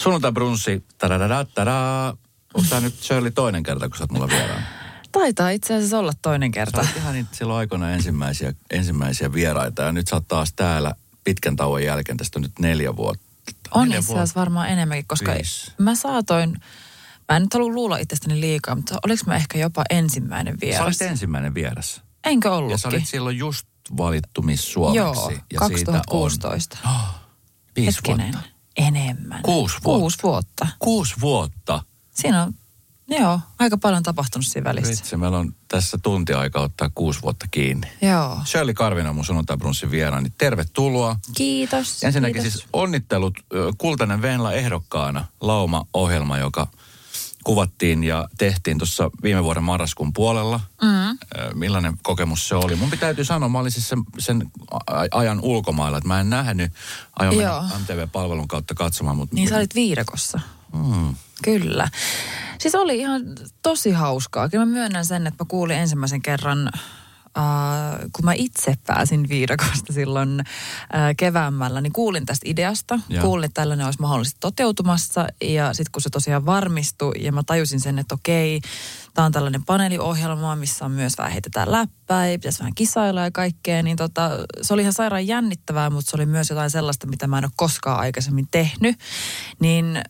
Sunnuntai brunssi, tadadadadada. Onko tämä nyt Shirley toinen kerta, kun sä oot mulla vieraan? Taitaa itse asiassa olla toinen Sä kerta. oot ihan niitä silloin aikoina ensimmäisiä, ensimmäisiä vieraita ja nyt sä oot taas täällä pitkän tauon jälkeen. Tästä on nyt neljä vuotta. On Neljä itse asiassa varmaan enemmänkin, koska Viisi. mä saatoin, mä en nyt halua luulla itsestäni liikaa, mutta oliko mä ehkä jopa ensimmäinen Sä vieras? olit ensimmäinen vieras. Enkö Ja sä ollutkin? olit silloin just valittu Miss Suomeksi. Joo, ja 2016. Siitä on, oh, viisi Hetkinen, vuotta. Enemmän. Kuusi vuotta. Kuusi vuotta. Kuusi vuotta. Siinä on, joo, aika paljon tapahtunut siinä välissä. Vitsi, meillä on tässä tunti aika ottaa kuusi vuotta kiinni. Joo. Shirley Karvinen on mun sunnuntai brunssin vieraani. Tervetuloa. Kiitos. Ensinnäkin kiitos. siis onnittelut Kultainen Venla ehdokkaana Lauma-ohjelma, joka kuvattiin ja tehtiin tuossa viime vuoden marraskuun puolella. Mm. Millainen kokemus se oli? Mun täytyy sanoa, mä olin siis sen, sen ajan ulkomailla, että mä en nähnyt, aion mennä. MTV-palvelun kautta katsomaan, mutta... Niin sä olit viidakossa. Mm. Kyllä. Siis oli ihan tosi hauskaa. Kyllä mä myönnän sen, että mä kuulin ensimmäisen kerran, äh, kun mä itse pääsin viidakosta silloin äh, keväämällä, niin kuulin tästä ideasta. Joo. Kuulin, että tällainen olisi mahdollisesti toteutumassa. Ja sitten kun se tosiaan varmistui ja mä tajusin sen, että okei, tämä on tällainen paneeliohjelma, missä on myös vähän heitetään läppää ja pitäisi vähän kisailla ja kaikkea. Niin tota, se oli ihan sairaan jännittävää, mutta se oli myös jotain sellaista, mitä mä en ole koskaan aikaisemmin tehnyt. Niin äh,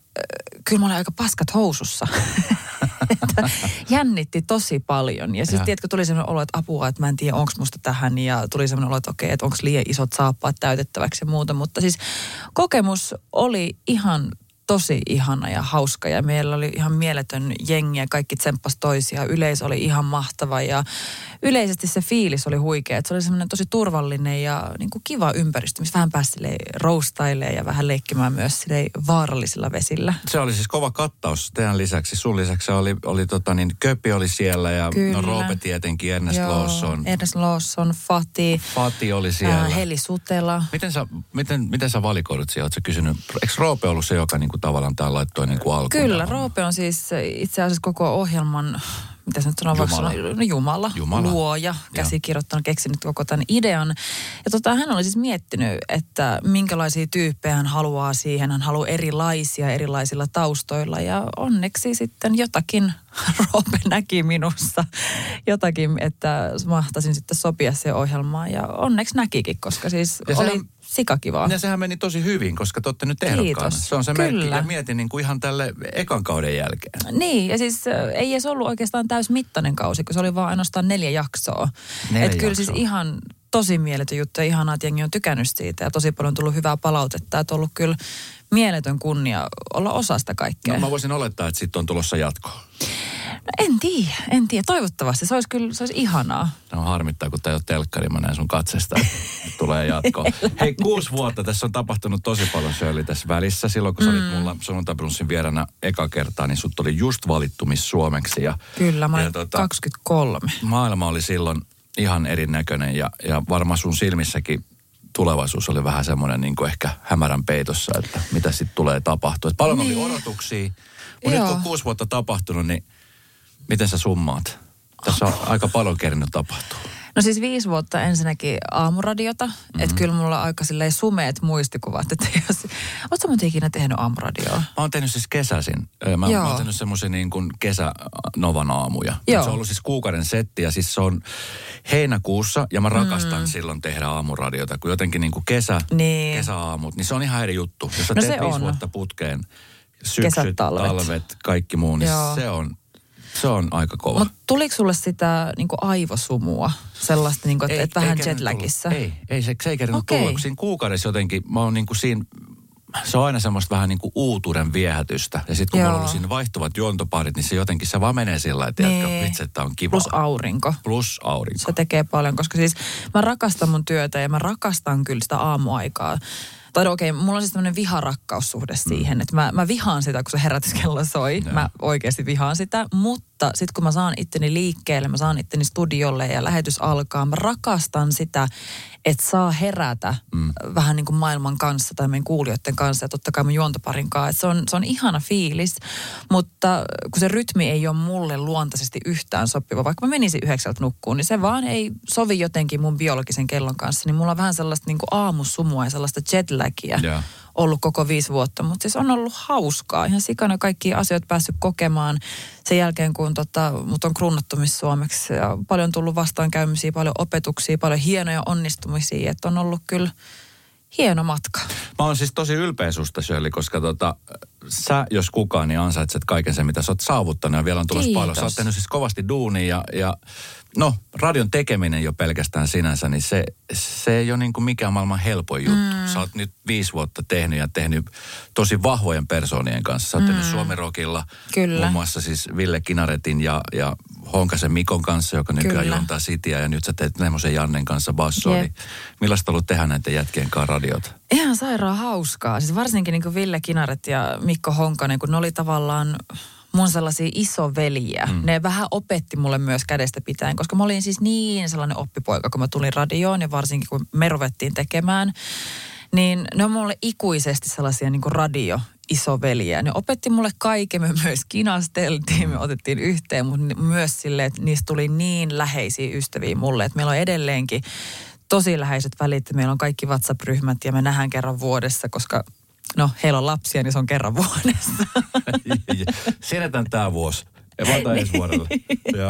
kyllä mä olin aika paskat housussa. että jännitti tosi paljon. Ja siis Ja. tiedätkö, tuli sellainen olo, että apua, että mä en tiedä, onko musta tähän. Ja tuli sellainen olo, että okei, että onko liian isot saappaat täytettäväksi ja muuta. Mutta siis kokemus oli ihan tosi ihana ja hauska ja meillä oli ihan mieletön jengi ja kaikki tsemppas toisia. Yleisö oli ihan mahtava ja yleisesti se fiilis oli huikea. Että se oli semmoinen tosi turvallinen ja niin kuin kiva ympäristö, missä vähän pääsi roustailemaan ja vähän leikkimään myös vaarallisilla vesillä. Se oli siis kova kattaus teidän lisäksi. Sun lisäksi oli, oli tota niin, Köpi oli siellä ja Kyllä. no Roope tietenkin, Ernest Lawson. Ernest Lawson, Fati, Fati oli siellä. ää, Heli Sutela. Miten sä, miten, miten sä valikoidut siellä? Oletko kysynyt, eikö Roope ollut se, joka niinku tavallaan tää laittoi niinku alkuun? Kyllä? Roope on siis itse asiassa koko ohjelman, mitä se nyt sanoo, Jumala. sanoa, no Jumala, Jumala. luoja, käsikirjoittanut, keksinyt koko tämän idean. Ja tota, hän oli siis miettinyt, että minkälaisia tyyppejä hän haluaa siihen. Hän haluaa erilaisia erilaisilla taustoilla ja onneksi sitten jotakin Roope näki minussa. Jotakin, että mahtasin sitten sopia se ohjelmaan ja onneksi näkikin, koska siis Ja oli sehän- sikakivaa. Ja sehän meni tosi hyvin, koska te olette nyt ehdokkaana. Se on se merkki. Ja mietin niin kuin ihan tälle ekan kauden jälkeen. Niin, ja siis äh, ei edes ollut oikeastaan täysmittainen kausi, kun se oli vaan ainoastaan neljä jaksoa. Neljä Et kyllä siis ihan tosi mieletön juttu ja ihanaa, että jengi on tykännyt siitä ja tosi paljon on tullut hyvää palautetta. Että on ollut kyllä mieletön kunnia olla osa sitä kaikkea. No, mä voisin olettaa, että sitten on tulossa jatkoa. No, en tiedä, en tiedä. Toivottavasti. Se olisi kyllä se olisi ihanaa. Se on harmittaa, kun tämä ei ole telkkari, mä näen sun katsesta, tulee jatkoa. Hei, kuusi vuotta tässä on tapahtunut tosi paljon Shirley tässä välissä. Silloin kun sä olit mulla sunnuntaibrunssin vieränä eka kertaa, niin sut oli just valittu Miss Suomeksi. Ja, Kyllä, mä ja olen 23. maailma oli silloin ihan erinäköinen ja, ja varmaan sun silmissäkin tulevaisuus oli vähän semmoinen niin kuin ehkä hämärän peitossa, että mitä sitten tulee tapahtua. Et paljon Niin. oli odotuksia, mutta nyt kun kuusi vuotta tapahtunut, niin miten sä summaat? Tässä on aika paljon kerinyt tapahtua. No siis viisi vuotta ensinnäkin aamuradiota. Mm-hmm. Että kyllä mulla on aika silleen sumeet muistikuvat. Että jos... Ootko muuten ikinä tehnyt aamuradioa? Mä oon tehnyt siis kesäisin. Mä, Joo. mä oon tehnyt semmoisia niin kuin kesänovan aamuja. Joo. Se on ollut siis kuukauden setti ja siis se on heinäkuussa ja mä rakastan mm. silloin tehdä aamuradiota, kun jotenkin niin kuin kesä, Niin. kesäaamut, niin se on ihan eri juttu. Jos sä No teet se viisi on. vuotta putkeen, syksyt, Kesät, talvet. talvet, kaikki muu, niin Joo. se on, se on aika kova. Mutta tuliko sulle sitä niin aivosumua? Sellaista, niin kuin, että et vähän jetlagissa? Ei, ei se, se ei kerran Okei. tulla, kun siinä kuukaudessa jotenkin, mä oon niin kuin siinä, se on aina semmoista vähän niin kuin uutuuden viehätystä. Ja sitten kun Joo. mulla on ollut siinä vaihtuvat juontoparit, niin se jotenkin se vaan menee sillä että Niin. vitsi, että on kiva. Plus aurinko. Plus aurinko. Se tekee paljon, koska siis mä rakastan mun työtä ja mä rakastan kyllä sitä aamuaikaa. Tai no okei, okay, mulla on siis tämmöinen viharakkaussuhde siihen, että mä, mä vihaan sitä, kun se herätyskello soi. Joo. Mä oikeasti vihaan sitä, mutta sitten kun mä saan itteni liikkeelle, mä saan itteni studiolle ja lähetys alkaa, mä rakastan sitä, että saa herätä mm. vähän niin kuin maailman kanssa tai meidän kuulijoiden kanssa ja totta kai mun juontoparin kanssa. Et se, on, se on ihana fiilis, mutta kun se rytmi ei ole mulle luontaisesti yhtään sopiva, vaikka mä menisin yhdeksältä nukkuun, niin se vaan ei sovi jotenkin mun biologisen kellon kanssa. Niin mulla on vähän sellaista niin kuin aamusumua ja sellaista jetlagia Joo. Ollut koko viisi vuotta. Mutta siis on ollut hauskaa. Ihan sikana kaikki asioita päässyt kokemaan sen jälkeen, kun tota, mut on krunnattu Suomeksi. Ja paljon tullut vastaankäymisiä, paljon opetuksia, paljon hienoja onnistumisia. Että on ollut kyllä hieno matka. Mä oon siis tosi ylpeä susta, Shirley, koska tota, sä, jos kukaan, niin ansaitset kaiken sen, mitä sä oot saavuttanut ja vielä on tulossa paljon. Sä oot tehnyt siis kovasti duunia ja, ja no, radion tekeminen jo pelkästään sinänsä, niin se, se ei ole niin kuin mikään maailman helpoin juttu. Mm. Sä oot nyt viisi vuotta tehnyt ja tehnyt tosi vahvojen persoonien kanssa. Sä oot mm. tehnyt Suomirokilla Kyllä. muun muassa siis Ville Kinaretin ja, ja Honkasen Mikon kanssa, joka nykyään Kyllä. juontaa Sitiä ja nyt sä teet Nemosen Jannen kanssa bassoa. Niin millaista on ollut tehdä näiden jätkien kanssa radiot? Ihan sairaan hauskaa. Siis varsinkin niin kuin Ville Kinaret ja Mikko Honkanen, kun ne oli tavallaan mun sellaisia isoveliä. Mm. Ne vähän opetti mulle myös kädestä pitäen, koska mä olin siis niin sellainen oppipoika, kun mä tulin radioon ja varsinkin kun me ruvettiin tekemään. Niin ne on mulle ikuisesti sellaisia niin kuin radio isoveliä. Ne opetti mulle kaiken, me myös kinasteltiin, me otettiin yhteen, mutta myös silleen, että niistä tuli niin läheisiä ystäviä mulle, että meillä on edelleenkin tosi läheiset välit. Meillä on kaikki WhatsApp-ryhmät ja me nähdään kerran vuodessa, koska no heillä on lapsia, niin se on kerran vuodessa. Siirretään tämä vuosi. Ensi vuodelle.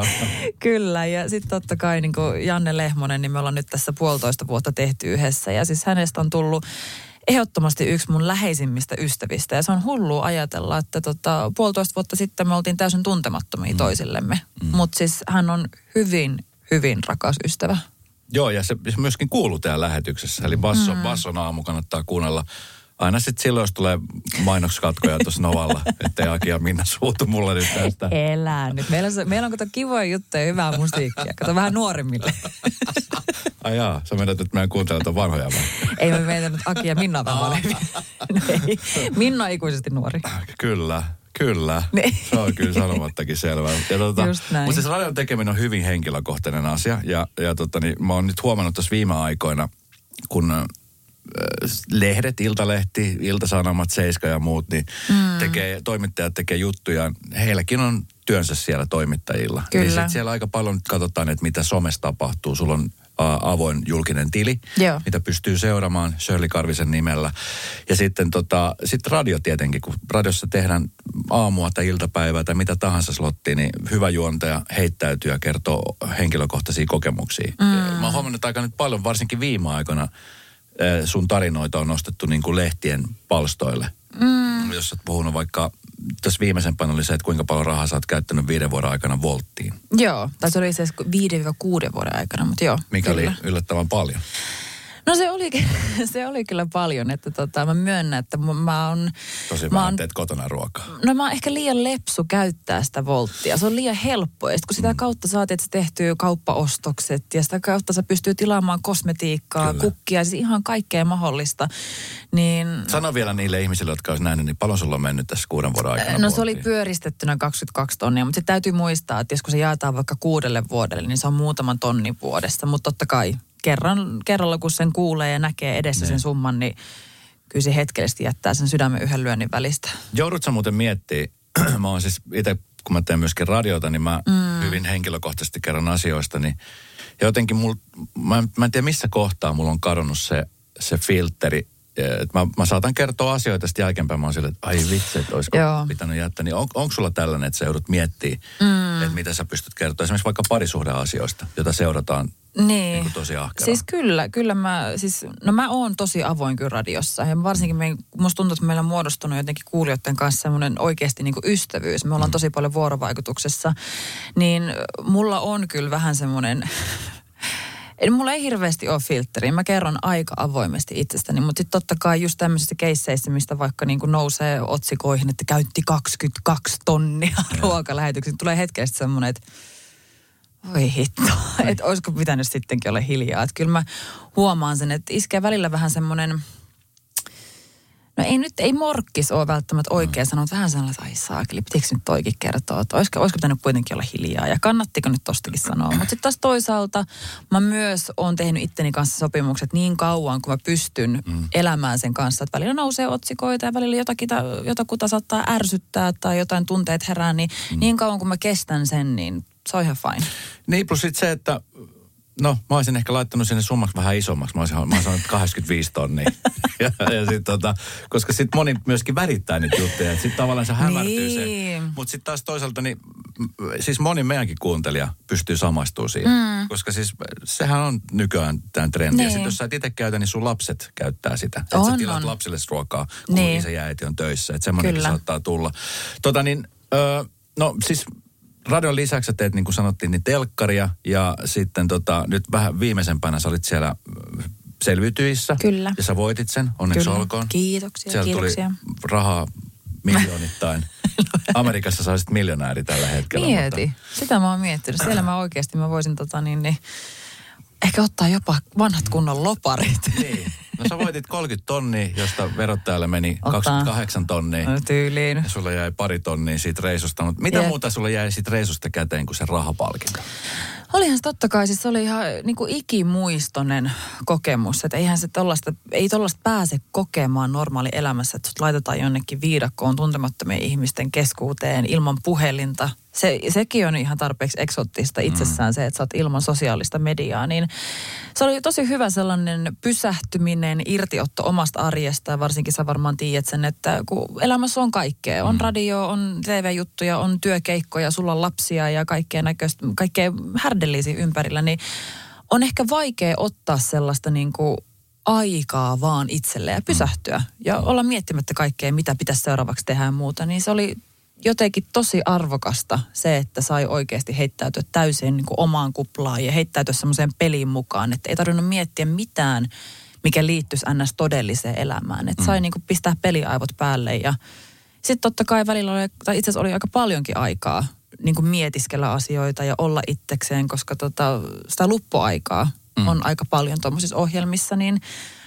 Kyllä, ja sitten totta kai niin kuin Janne Lehmonen, niin me ollaan nyt tässä puolitoista vuotta tehty yhdessä. Ja siis hänestä on tullut ehdottomasti yksi mun läheisimmistä ystävistä. Ja se on hullu ajatella, että tota, puolitoista vuotta sitten me oltiin täysin tuntemattomia mm. toisillemme. Mm. Mutta siis hän on hyvin, hyvin rakas ystävä. Joo, ja se myöskin kuuluu täällä lähetyksessä. Eli Basson, mm. Basson aamu kannattaa kuunnella aina sitten silloin, jos tulee mainoskatkoja tuossa Novalla, ettei Aki ja Minna suutu mulle nyt tästä. Elää nyt. Meillä on, meillä on kato kivoja juttuja ja hyvää musiikkia. Kato vähän nuorimmille. Ai jaa, sä menet nyt meidän kuuntelemaan vanhoja vai? Ei me meitä nyt Aki ja Minna vanhempia. no Minna on ikuisesti nuori. Kyllä. Kyllä, niin. se on kyllä sanomattakin selvää. Ja tota, mutta siis radion tekeminen on hyvin henkilökohtainen asia. Ja, ja tota, niin, mä oon nyt huomannut tuossa viime aikoina, kun lehdet, Iltalehti, Iltasanomat, Seiska ja muut, niin mm. tekee, toimittajat tekee juttuja. Heilläkin on työnsä siellä toimittajilla. Kyllä. Niin sit siellä aika paljon katsotaan, että mitä somessa tapahtuu. Sulla on avoin julkinen tili, Joo. mitä pystyy seuraamaan Shirley Karvisen nimellä. Ja sitten tota, sit radio tietenkin, kun radiossa tehdään aamua tai iltapäivää tai mitä tahansa slottia, niin hyvä juontaja heittäytyy ja kertoo henkilökohtaisia kokemuksia. Mm. Mä oon huomannut aika nyt paljon, varsinkin viime aikoina, sun tarinoita on nostettu niin kuin lehtien palstoille. Mm. Jos olet puhunut vaikka, tässä viimeisempänä oli se, että kuinka paljon rahaa sä oot käyttänyt viiden vuoden aikana volttiin. Joo, tai se oli se viiden kuuden vuoden aikana, mutta joo. Mikä kyllä. oli yllättävän paljon. No se oli, se oli kyllä paljon, että tota, mä myönnän, että mä oon... Tosi mä oon, teet kotona ruokaa. No mä oon ehkä liian lepsu käyttää sitä volttia. Se on liian helppo. Ja kun sitä mm. kautta saatiin, että se tehtyy kauppaostokset ja sitä kautta sä pystyy tilaamaan kosmetiikkaa, kyllä. kukkia, siis ihan kaikkea mahdollista. Niin... Sano vielä niille ihmisille, jotka olisivat nähneet, niin paljon sulla on mennyt tässä kuuden vuoden aikana? No se oli pyöristettynä 22 tonnia, mutta se täytyy muistaa, että jos kun se jaetaan vaikka kuudelle vuodelle, niin se on muutaman tonnin vuodessa. Mutta totta kai kerran, kerralla kun sen kuulee ja näkee edessä ne. sen niin. summan, niin kyllä se hetkellisesti jättää sen sydämen yhden lyönnin välistä. Joudutko muuten miettiä, mä oon siis itse, kun mä teen myöskin radiota, niin mä mm. hyvin henkilökohtaisesti kerron asioista, niin jotenkin mul, mä, mä en tiedä missä kohtaa mulla on kadonnut se, se filteri, että mä, mä saatan kertoa asioita sitten jälkeenpäin, mä oon sille, että ai vitsi, että olisiko Joo. pitänyt jättää. Niin on, onko sulla tällainen, että sä joudut miettimään, mm. että mitä sä pystyt kertoa esimerkiksi vaikka parisuhdeasioista, jota seurataan niin. niin tosi ahkera. Siis kyllä, kyllä mä, siis, no mä oon tosi avoin kyllä radiossa. Ja varsinkin me, musta tuntuu, että meillä on muodostunut jotenkin kuulijoiden kanssa semmoinen oikeasti niin kuin ystävyys. Me ollaan mm. tosi paljon vuorovaikutuksessa. Niin mulla on kyllä vähän semmoinen Eli mulla ei hirveästi ole filtteriä. Mä kerron aika avoimesti itsestäni, mutta sitten totta kai just tämmöisissä keisseissä, mistä vaikka niin kuin nousee otsikoihin, että käytti 22 tonnia ruokalähetyksiin, tulee hetkellisesti semmoinen, että voi hitto, että olisiko pitänyt sittenkin olla hiljaa. Että kyllä mä huomaan sen, että iskee välillä vähän semmoinen, no ei nyt, ei morkkis ole välttämättä oikea sanoa, vähän sellainen, että ai saakeli, pitikö nyt toikin kertoa, että olisiko, olisiko pitänyt kuitenkin olla hiljaa ja kannattiko nyt tostakin sanoa. Mutta sitten taas toisaalta mä myös oon tehnyt itteni kanssa sopimukset niin kauan, kun mä pystyn mm. elämään sen kanssa, että välillä nousee otsikoita ja välillä jotakin, jotakuta saattaa ärsyttää tai jotain tunteet herää, niin mm. niin kauan kun mä kestän sen, niin se on ihan fine. Niin, plus sitten se, että no mä olisin ehkä laittanut sinne summaksi vähän isommaksi. Mä olisin, mä olisin sanonut 85 tonnia. ja, ja sit, tota, koska sitten moni myöskin värittää niitä juttuja. Sitten tavallaan se hämärtyy Niin. se. Mutta sitten taas toisaalta, niin siis moni meidänkin kuuntelija pystyy samaistumaan siihen. Mm. Koska siis sehän on nykyään tämän trendi. Ja Niin. sitten jos sä et itse käytä, niin sun lapset käyttää sitä. Että sä tilaat on. lapsille ruokaa, kun Niin. isä ja äiti on töissä. Että semmoinenkin saattaa tulla. Tota niin, ö, no siis radion lisäksi sä teet, niin kuin sanottiin, niin telkkaria ja sitten tota, nyt vähän viimeisempänä sä olit siellä ö, selviytyissä. Kyllä. Ja sä voitit sen, onneksi Kyllä. olkoon. Kiitoksia, Siellä kiitoksia. tuli rahaa miljoonittain. Amerikassa sä olisit miljonääri tällä hetkellä. Mieti. Sitä mä oon miettinyt. Siellä mä oikeasti mä voisin tota niin, niin ehkä ottaa jopa vanhat kunnon loparit. Mutta, niin. No sä voitit 30 tonnia, josta verottajalle meni Ota. 28 tonnia. No, Tyyliin. Ja sulle jäi pari tonnia siitä reisusta. Mutta mitä Jep. muuta sulle jäi siitä reisusta käteen kuin se rahapalkinto? Olihan se totta kai, siis se oli ihan niin kuin ikimuistoinen kokemus. Että eihän se tollasta, ei tollasta pääse kokemaan normaali elämässä, että sut laitetaan jonnekin viidakkoon tuntemattomien ihmisten keskuuteen ilman puhelinta. Se, sekin on ihan tarpeeksi eksottista itsessään se, että sä oot ilman sosiaalista mediaa. Niin se oli tosi hyvä sellainen pysähtyminen, irtiotto omasta arjesta. Varsinkin sä varmaan tiedät sen, että kun elämässä on kaikkea. On radio, on TV-juttuja, on työkeikkoja, sulla on lapsia ja kaikkea näköistä, kaikkea härdellisiä ympärillä. Niin on ehkä vaikea ottaa sellaista niin kuin aikaa vaan itselle ja pysähtyä. Ja olla miettimättä kaikkea, mitä pitäisi seuraavaksi tehdä ja muuta. Niin se oli jotenkin tosi arvokasta se, että sai oikeasti heittäytyä täysin niin kuin omaan kuplaan ja heittäytyä semmoiseen peliin mukaan, että ei tarvinnut miettiä mitään, mikä liittyisi ns. todelliseen elämään. Että sai niin kuin pistää peliaivot päälle ja sitten totta kai välillä oli, tai itse asiassa oli aika paljonkin aikaa niin kuin mietiskellä asioita ja olla itsekseen, koska tota, sitä luppuaikaa mm. on aika paljon tuommoisissa ohjelmissa, niin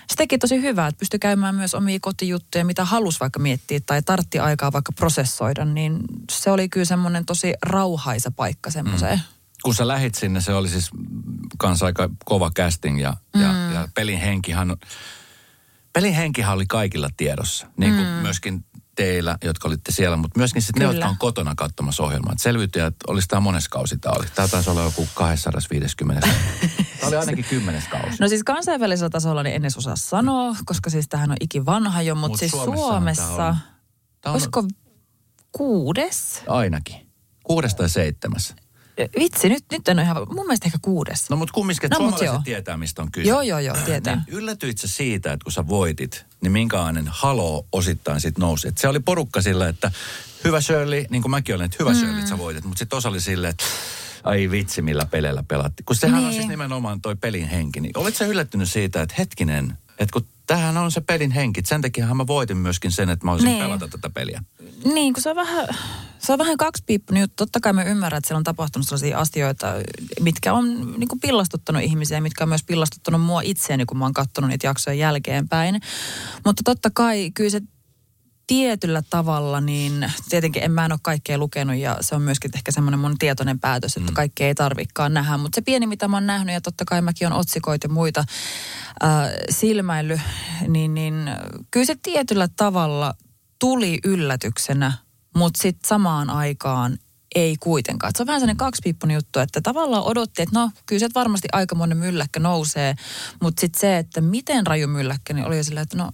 se teki tosi hyvää, että pystyi käymään myös omia kotijuttuja, mitä halusi vaikka miettiä tai tartti aikaa vaikka prosessoida, niin se oli kyllä semmoinen tosi rauhaisa paikka semmoiseen. Mm. kun sä lähit sinne, se oli siis kans aika kova casting ja, mm. ja, ja pelin henkihan, pelin henkihan oli kaikilla tiedossa. Niin kuin mm. myöskin teillä, jotka olitte siellä, mutta myöskin sitten ne, jotka on kotona katsomassa ohjelmaa. Et Selviytyjät, olisi tämä mones kausi tämä oli. Tämä taisi olla joku 250. tämä oli ainakin kymmenes kausi. No siis kansainvälisellä tasolla niin en edes osaa sanoa, koska siis tähän on ikivanha jo, mutta Mut siis Suomessahan tää Suomessa, on- Tämä on olisiko kuudes? ainakin. Kuudes tai seitsemäs. Vitsi, nyt, nyt en ole ihan, mun mielestä ehkä kuudes. No mutta kumminkin, No, mut suomalaiset joo. tietää, mistä on kyse. Joo, joo, joo, tietää. Niin yllätyit sä siitä, että kun sä voitit, niin minkälainen haloo osittain sit nousi? Et se oli porukka sillä, että hyvä Shirley, niin kuin mäkin olen, että hyvä mm. Shirley, että sä voitit. Mutta sitten osa oli silleen, että ai vitsi, millä peleillä pelattiin. Kun sehän niin. on siis nimenomaan toi pelin henki. Niin olit sä yllättynyt siitä, että hetkinen, että kun tämähän on se pelin henki. et Sen takia mä voitin myöskin sen, että mä olisin Niin. pelata tätä peliä. Niin, kun se on vähän, se on vähän kaksipiippunen juttu. Totta kai me ymmärrän, että siellä on tapahtunut sellaisia asioita, mitkä on niin kuin pillastuttanut ihmisiä, mitkä on myös pillastuttanut mua itseäni, kun mä oon katsonut niitä jaksoja jälkeenpäin. Mutta totta kai kyllä se tietyllä tavalla, niin tietenkin en mä en ole kaikkea lukenut ja se on myöskin ehkä semmoinen mun tietoinen päätös, että kaikkea ei tarvikaan nähdä. Mutta se pieni, mitä mä oon nähnyt ja totta kai mäkin on otsikoita ja muita äh, silmäily, niin, niin kyllä se tietyllä tavalla tuli yllätyksenä, mutta sitten samaan aikaan ei kuitenkaan. Se on vähän sellainen kaksipiippunen juttu, että tavallaan odotti, että no kyllä se varmasti aikamoinen mylläkkä nousee, mutta sitten se, että miten raju mylläkkä, niin oli jo silleen, että no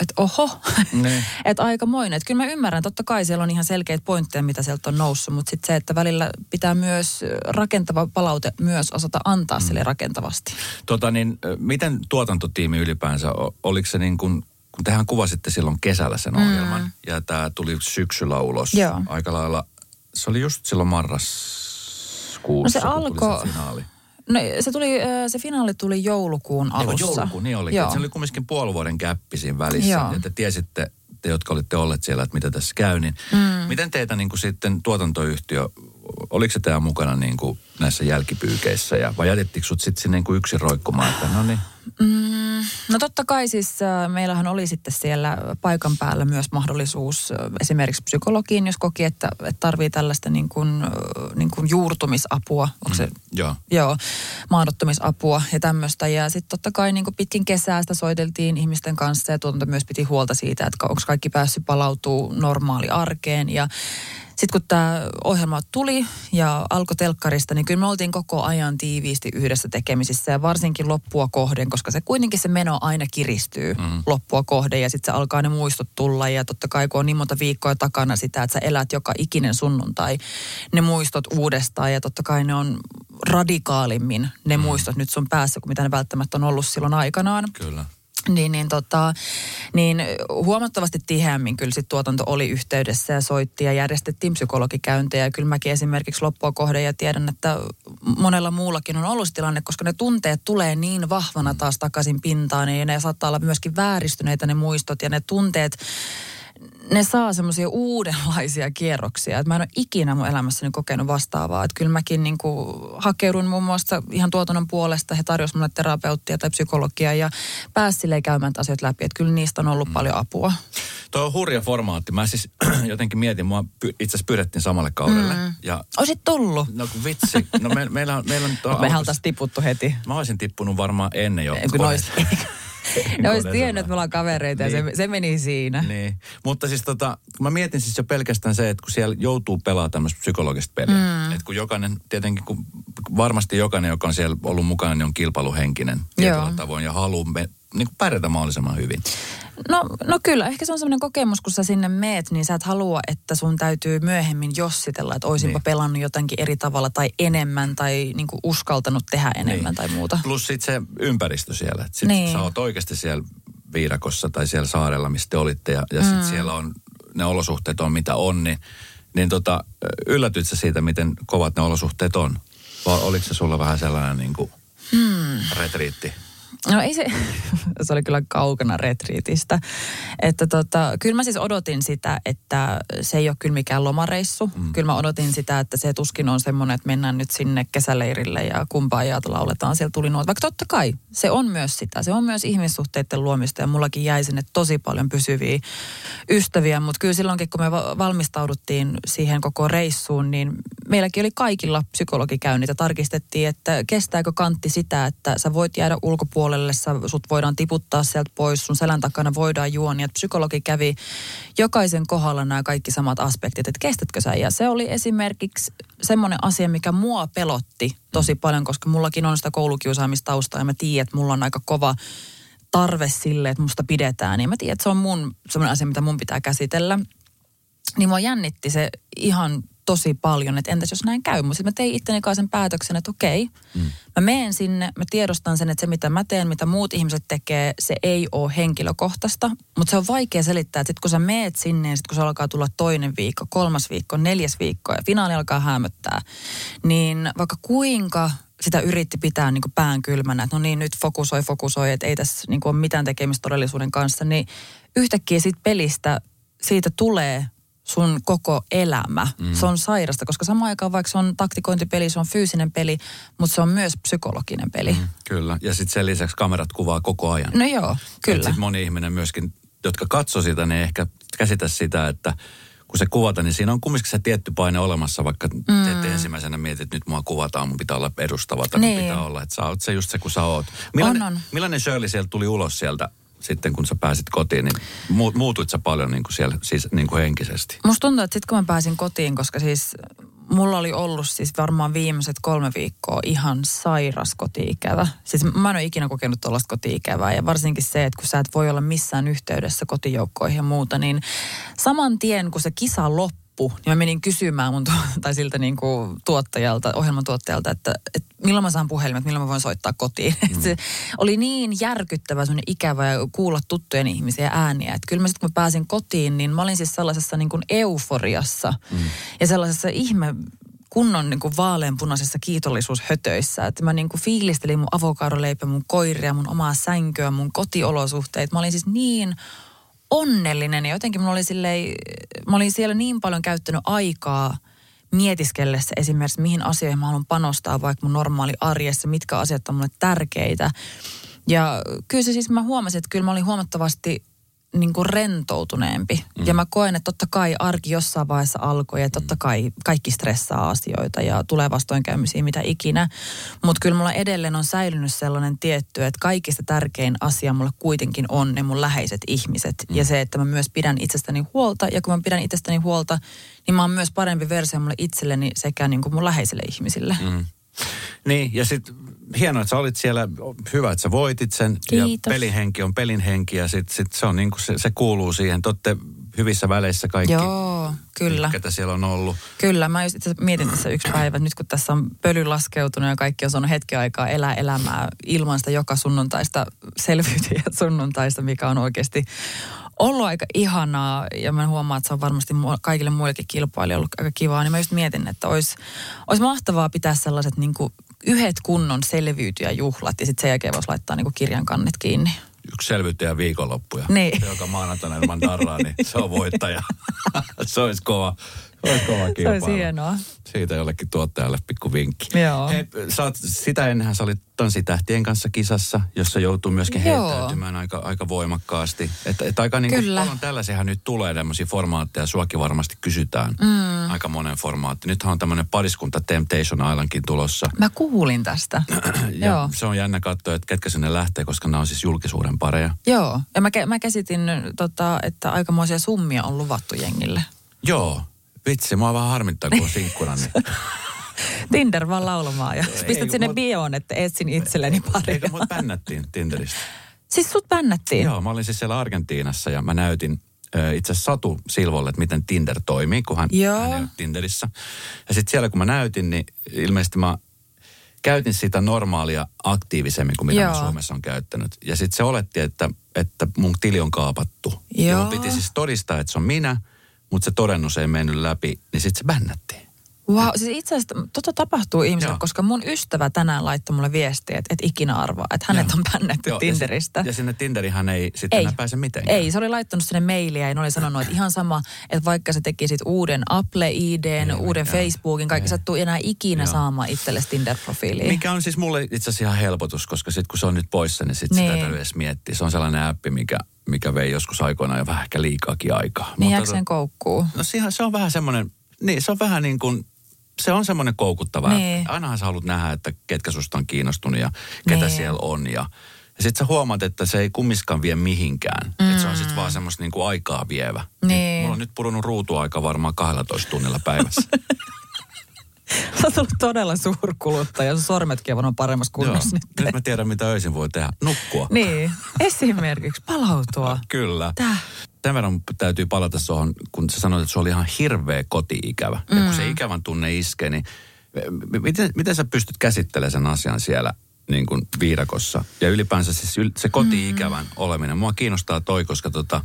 että oho, Niin. että aikamoinen. Että kyllä mä ymmärrän, totta kai siellä on ihan selkeitä pointteja, mitä sieltä on noussut, mutta sitten se, että välillä pitää myös rakentava palaute myös osata antaa sille rakentavasti. Tota niin, miten tuotantotiimi ylipäänsä, oliko se niin kuin, kun tehän kuvasitte silloin kesällä sen ohjelman, ja tämä tuli syksyllä ulos Joo. aika lailla, se oli just silloin marraskuussa, No se alkoi- se finaali. No se, tuli, se finaali tuli joulukuun alussa. Joo, joulukuun, niin oli. Se oli kumminkin puoli vuoden käppi siinä välissä. Joo. Ja te tiesitte, te jotka olitte olleet siellä, että mitä tässä käy. Niin mm. Miten teitä niin kuin sitten tuotantoyhtiö, oliko se teidän mukana niin kuin näissä jälkipyykeissä? Ja, vai jätettikö sut sitten sinne niin kuin yksin roikkumaan, että no niin, Mm, no totta kai siis äh, meillähän oli sitten siellä paikan päällä myös mahdollisuus äh, esimerkiksi psykologiin, jos koki, että, että tarvii tällaista niin kuin, äh, niin kuin juurtumisapua. Onko se joo. Joo, maadottumisapua ja tämmöistä. Ja sitten totta kai niin pitkin kesää sitä soiteltiin ihmisten kanssa ja tuotanto myös piti huolta siitä, että onko kaikki päässyt palautuu normaali arkeen. Ja sitten kun tämä ohjelma tuli ja alkoi telkkarista, niin kyllä me oltiin koko ajan tiiviisti yhdessä tekemisissä ja varsinkin loppua kohden, koska se kuitenkin se meno aina kiristyy mm. loppua kohden ja sitten se alkaa ne muistot tulla ja totta kai kun on niin monta viikkoa takana sitä, että sä elät joka ikinen sunnuntai ne muistot uudestaan ja totta kai ne on radikaalimmin ne mm. muistot nyt sun päässä kuin mitä ne välttämättä on ollut silloin aikanaan. Kyllä niin, niin, tota, niin huomattavasti tiheämmin kyllä sit tuotanto oli yhteydessä ja soitti ja järjestettiin psykologikäyntejä. Ja kyllä mäkin esimerkiksi loppua kohden ja tiedän, että monella muullakin on ollut tilanne, koska ne tunteet tulee niin vahvana taas takaisin pintaan ja ne saattaa olla myöskin vääristyneitä ne muistot ja ne tunteet ne saa semmoisia uudenlaisia kierroksia. Että mä en ole ikinä mun elämässäni kokenut vastaavaa. Että kyllä mäkin niin kuin hakeudun muun muassa ihan tuotannon puolesta. He tarjosivat mulle terapeuttia tai psykologiaa ja pääsi silleen käymään asiat läpi. Että kyllä niistä on ollut mm. paljon apua. Tuo on hurja formaatti. Mä siis jotenkin mietin, mua itse asiassa pyydettiin samalle kaudelle. Mm. Ja, Oisit tullut. No kun vitsi. No me, meillä on... Meillä on Mehän oltaisiin tiputtu heti. Mä olisin tippunut varmaan ennen jo. Kun ne olisi tiennyt, että me ollaan kavereita niin. ja se, niin. se meni siinä. Niin. Mutta siis tota, mä mietin siis jo pelkästään se, että kun siellä joutuu pelaamaan tämmöistä psykologista peliä. Mm. Että kun jokainen, tietenkin kun varmasti jokainen, joka on siellä ollut mukana, niin on kilpailuhenkinen tietyllä tavoin ja haluaa niin pärjätä mahdollisimman hyvin. No, no kyllä, ehkä se on semmoinen kokemus, kun sä sinne meet, niin sä et halua, että sun täytyy myöhemmin jossitella, että oisinpa niin. pelannut jotenkin eri tavalla tai enemmän tai niin kuin uskaltanut tehdä enemmän niin. tai muuta. Plus sitten se ympäristö siellä. Sitten niin. sä oot oikeasti siellä viidakossa tai siellä saarella, missä te olitte ja, ja sitten mm. siellä on, ne olosuhteet on mitä on, niin, niin tota, yllätyt sä siitä, miten kovat ne olosuhteet on? Vai oliko se sulla vähän sellainen niin kuin hmm. retriitti? No ei se, se oli kyllä kaukana retriitistä. Että tota, kyllä mä siis odotin sitä, että se ei ole kyllä mikään lomareissu. Mm. Kyllä mä odotin sitä, että se tuskin on semmoinen, että mennään nyt sinne kesäleirille ja kumpaa jaata lauletaan. Siellä tuli noita. Vaikka totta kai, se on myös sitä. Se on myös ihmissuhteiden luomista ja mullakin jäi sinne tosi paljon pysyviä ystäviä. Mutta kyllä silloinkin, kun me valmistauduttiin siihen koko reissuun, niin meilläkin oli kaikilla psykologikäynnit ja tarkistettiin, että kestääkö kantti sitä, että sä voit jäädä ulkopuolelle puolelle, sä, sut voidaan tiputtaa sieltä pois, sun selän takana voidaan juonia. Psykologi kävi jokaisen kohdalla nämä kaikki samat aspektit, että kestätkö sä. Ja se oli esimerkiksi semmoinen asia, mikä mua pelotti tosi paljon, koska mullakin on sitä koulukiusaamistaustaa ja mä tiedän, että mulla on aika kova tarve sille, että musta pidetään. Niin mä tiedän, että se on mun semmoinen asia, mitä mun pitää käsitellä. Niin mua jännitti se ihan tosi paljon, että entäs jos näin käy. Mutta sitten mä tein itteni kanssa sen päätöksen, että okei, mm. mä menen sinne, mä tiedostan sen, että se mitä mä teen, mitä muut ihmiset tekee, se ei ole henkilökohtaista. Mutta se on vaikea selittää, että sitten kun sä meet sinne ja sitten kun se alkaa tulla toinen viikko, kolmas viikko, neljäs viikko ja finaali alkaa hämöttää, niin vaikka kuinka sitä yritti pitää niin pään kylmänä, että no niin, nyt fokusoi, fokusoi, että ei tässä niin ole mitään tekemistä todellisuuden kanssa, niin yhtäkkiä siitä pelistä siitä tulee sun koko elämä. Mm. Se on sairasta, koska samaan aikaan vaikka se on taktikointipeli, se on fyysinen peli, mutta se on myös psykologinen peli. Mm, kyllä, ja sitten sen lisäksi kamerat kuvaa koko ajan. No joo, kyllä. Sitten moni ihminen myöskin, jotka katsoo sitä, ne ehkä käsitä sitä, että kun se kuvata, niin siinä on kumminkin se tietty paine olemassa, vaikka mm. te ensimmäisenä mietit, että nyt mua kuvataan, mun pitää olla edustava, tai niin. pitää olla, että sä oot se just se, kun sä oot. Millainen, on, on. millainen Shirley sieltä tuli ulos sieltä sitten kun sä pääsit kotiin, niin muutuit sä paljon niin kuin siellä siis niin kuin henkisesti? Musta tuntuu, että sitten kun mä pääsin kotiin, koska siis mulla oli ollut siis varmaan viimeiset kolme viikkoa ihan sairas kotiikävä. Siis mä en ole ikinä kokenut tuollaista kotiikävää ja varsinkin se, että kun sä et voi olla missään yhteydessä kotijoukkoihin ja muuta, niin saman tien kun se kisa loppui, loppu, niin mä menin kysymään mun tai siltä niin kuin tuottajalta, ohjelman tuottajalta, että, että milloin mä saan puhelimet, milloin mä voin soittaa kotiin. Mm. Se oli niin järkyttävä, semmoinen ikävä ja kuulla tuttujen ihmisiä ääniä. Että kyllä mä sitten kun mä pääsin kotiin, niin mä olin siis sellaisessa niin kuin euforiassa mm. ja sellaisessa ihme kunnon niin kuin vaaleanpunaisissa kiitollisuushötöissä. Että mä niin kuin fiilistelin mun avokadoleipä, mun koiria, mun omaa sänkyä, mun kotiolosuhteita. Mä olin siis niin onnellinen ja jotenkin mulla oli silleen, mä olin siellä niin paljon käyttänyt aikaa mietiskellessä esimerkiksi, mihin asioihin mä haluan panostaa vaikka mun normaali arjessa, mitkä asiat on mulle tärkeitä. Ja kyllä se siis mä huomasin, että kyllä mä olin huomattavasti niin kuin rentoutuneempi. Mm. Ja mä koen, että totta kai arki jossain vaiheessa alkoi ja totta kai kaikki stressaa asioita ja tulee vastoinkäymisiä mitä ikinä. Mutta kyllä mulla edelleen on säilynyt sellainen tietty, että kaikista tärkein asia mulle kuitenkin on ne mun läheiset ihmiset. Mm. Ja se, että mä myös pidän itsestäni huolta ja kun mä pidän itsestäni huolta, niin mä oon myös parempi versio mulle itselleni sekä niin kuin mun läheisille ihmisille. Mm. Niin, ja sitten hienoa, että sä olit siellä. Hyvä, että sä voitit sen. Kiitos. Ja pelihenki on pelin henki ja sit, sit se, on niin kuin se, se kuuluu siihen. Totte hyvissä väleissä kaikki. Joo, kyllä. Ketä siellä on ollut. Kyllä, mä just itse mietin tässä yksi päivä, että nyt kun tässä on pöly laskeutunut ja kaikki on saanut hetken aikaa elää elämää ilman sitä joka sunnuntaista selviytyjä sunnuntaista, mikä on oikeasti ollut aika ihanaa ja mä huomaan, että se on varmasti kaikille muillekin kilpailijoille ollut aika kivaa, niin mä just mietin, että olisi, olisi mahtavaa pitää sellaiset niin kuin yhdet kunnon juhlat ja sitten sen jälkeen voisi laittaa niin kuin kirjan kannet kiinni. Yksi selviytyjä viikonloppuja. Niin. Se, joka maanantaina ilman darraa, niin se on voittaja. se olisi kova. Olisi kova Se olisi hienoa. Siitä jollekin tuottajalle pikku vinkki. Joo. Hei, sä oot, sitä ennenhän sä olit tanssitähtien kanssa kisassa, jossa joutuu myöskin Joo. heittäytymään aika, aika voimakkaasti. Että et aika niin kuin paljon tällaisiahan nyt tulee tämmöisiä formaatteja, suakin varmasti kysytään. Mm. Aika monen formaatti. Nythän on tämmöinen pariskunta Temptation Islandkin tulossa. Mä kuulin tästä. ja Joo. se on jännä katsoa, että ketkä sinne lähtee, koska nämä on siis julkisuuden pareja. Joo, ja mä, mä käsitin, tota, että aikamoisia summia on luvattu jengille. Joo, vitsi, mua vähän harmittaa, kun on sinkkuna. Niin. Tinder vaan laulamaan ja ei, pistät sinne mut, bioon, että etsin itselleni pari. Eikö mut bännättiin Tinderistä? Siis sut bännättiin? Joo, mä olin siis siellä Argentiinassa ja mä näytin itse Satu Silvolle, että miten Tinder toimii, kun hän, hän ei ole Tinderissä. Ja sitten siellä kun mä näytin, niin ilmeisesti mä käytin sitä normaalia aktiivisemmin kuin mitä Joo. mä Suomessa on käyttänyt. Ja sitten se oletti, että, että mun tili on kaapattu. Joo. Ja mun piti siis todistaa, että se on minä, mutta se todennus ei mennyt läpi, niin sitten se bännättiin. Wow, siis itse asiassa tota tapahtuu ihmisille, Joo. koska mun ystävä tänään laittoi mulle viestiä, että et ikinä arvaa, että hänet Joo. on bännetty Joo, Tinderistä. Ja, ja sinne Tinderihän ei sitten ei. enää pääse mitenkään. Ei, se oli laittanut sinne mailia ja ne oli sanonut, että ihan sama, että vaikka sä tekisit uuden Apple IDn, uuden mitään. Facebookin, kaikki sattuu enää ikinä Joo. saamaan itsellesi Tinder-profiiliin. Mikä on siis mulle itse asiassa ihan helpotus, koska sitten kun se on nyt poissa, niin sitten niin. sitä täytyy edes miettiä. Se on sellainen appi, mikä, mikä vei joskus aikoinaan jo vähän ehkä liikaakin aikaa. Niin jääkö sen koukkuu? No se on vähän semmoinen, niin se on vähän niin kuin se on semmoinen koukuttava. Niin. Ainahan sä haluat nähdä, että ketkä susta on kiinnostunut ja ketä niin. siellä on. Ja, ja sitten sä huomaat, että se ei kummiskaan vie mihinkään. Mm. Että se on sitten vaan semmoista niinku aikaa vievä. Niin. niin. Mulla on nyt pudonnut ruutuaika varmaan 12 tunnilla päivässä. Sä oot ollut todella suurkuluttaja. Sun sormetkin on paremmassa kunnossa Joo. nyt. Nyt mä tiedän, mitä öisin voi tehdä. Nukkua. Niin. Esimerkiksi palautua. Kyllä. Täh sen verran täytyy palata tuohon, kun sä sanoit, että se oli ihan hirveä koti-ikävä. Mm. Ja kun se mm. ikävän tunne iskee, niin miten, miten sä pystyt käsittelemään sen asian siellä niin kuin viidakossa? Ja ylipäänsä siis se koti-ikävän mm. oleminen. Mua kiinnostaa toi, koska tota,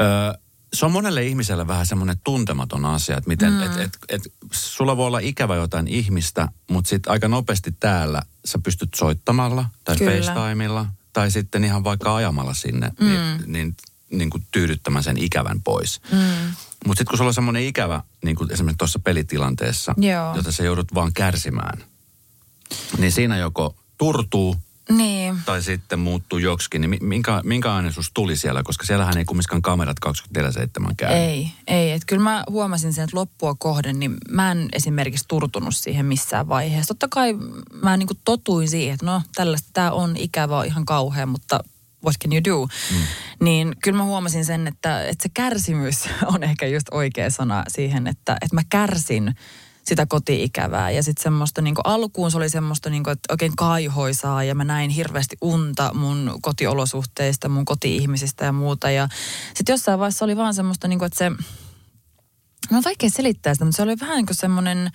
ö, se on monelle ihmiselle vähän semmoinen tuntematon asia, että miten, mm. et, et, et, sulla voi olla ikävä jotain ihmistä, mutta sitten aika nopeasti täällä sä pystyt soittamalla tai Kyllä. FaceTimeilla tai sitten ihan vaikka ajamalla sinne, mm. niin, niin niin kuin tyydyttämään sen ikävän pois. Mm. Mutta sitten kun sulla on semmoinen ikävä, niin kuin esimerkiksi tuossa pelitilanteessa, Joo. jota sä joudut vaan kärsimään, niin siinä joko turtuu niin. tai sitten muuttuu joksikin, niin minkä, minkä aineisuus tuli siellä, koska siellähän ei kumminkaan kamerat 24-7 käy. Ei, ei. Että kyllä mä huomasin sen, että loppua kohden, niin mä en esimerkiksi turtunut siihen missään vaiheessa. Totta kai mä niin kuin totuin siihen, että no tällaista, tämä on ikävä, ihan kauhea, mutta what can you do? Mm. Niin kyllä mä huomasin sen, että, että se kärsimys on ehkä just oikea sana siihen, että, että mä kärsin sitä koti-ikävää. Ja sitten semmoista niin alkuun se oli semmoista niin kuin, että oikein kaihoisaa ja mä näin hirveästi unta mun kotiolosuhteista, mun koti-ihmisistä ja muuta. Ja sitten jossain vaiheessa oli vaan semmoista niin kuin, että se No on vaikea selittää sitä, mutta se oli vähän niin kuin semmoinen,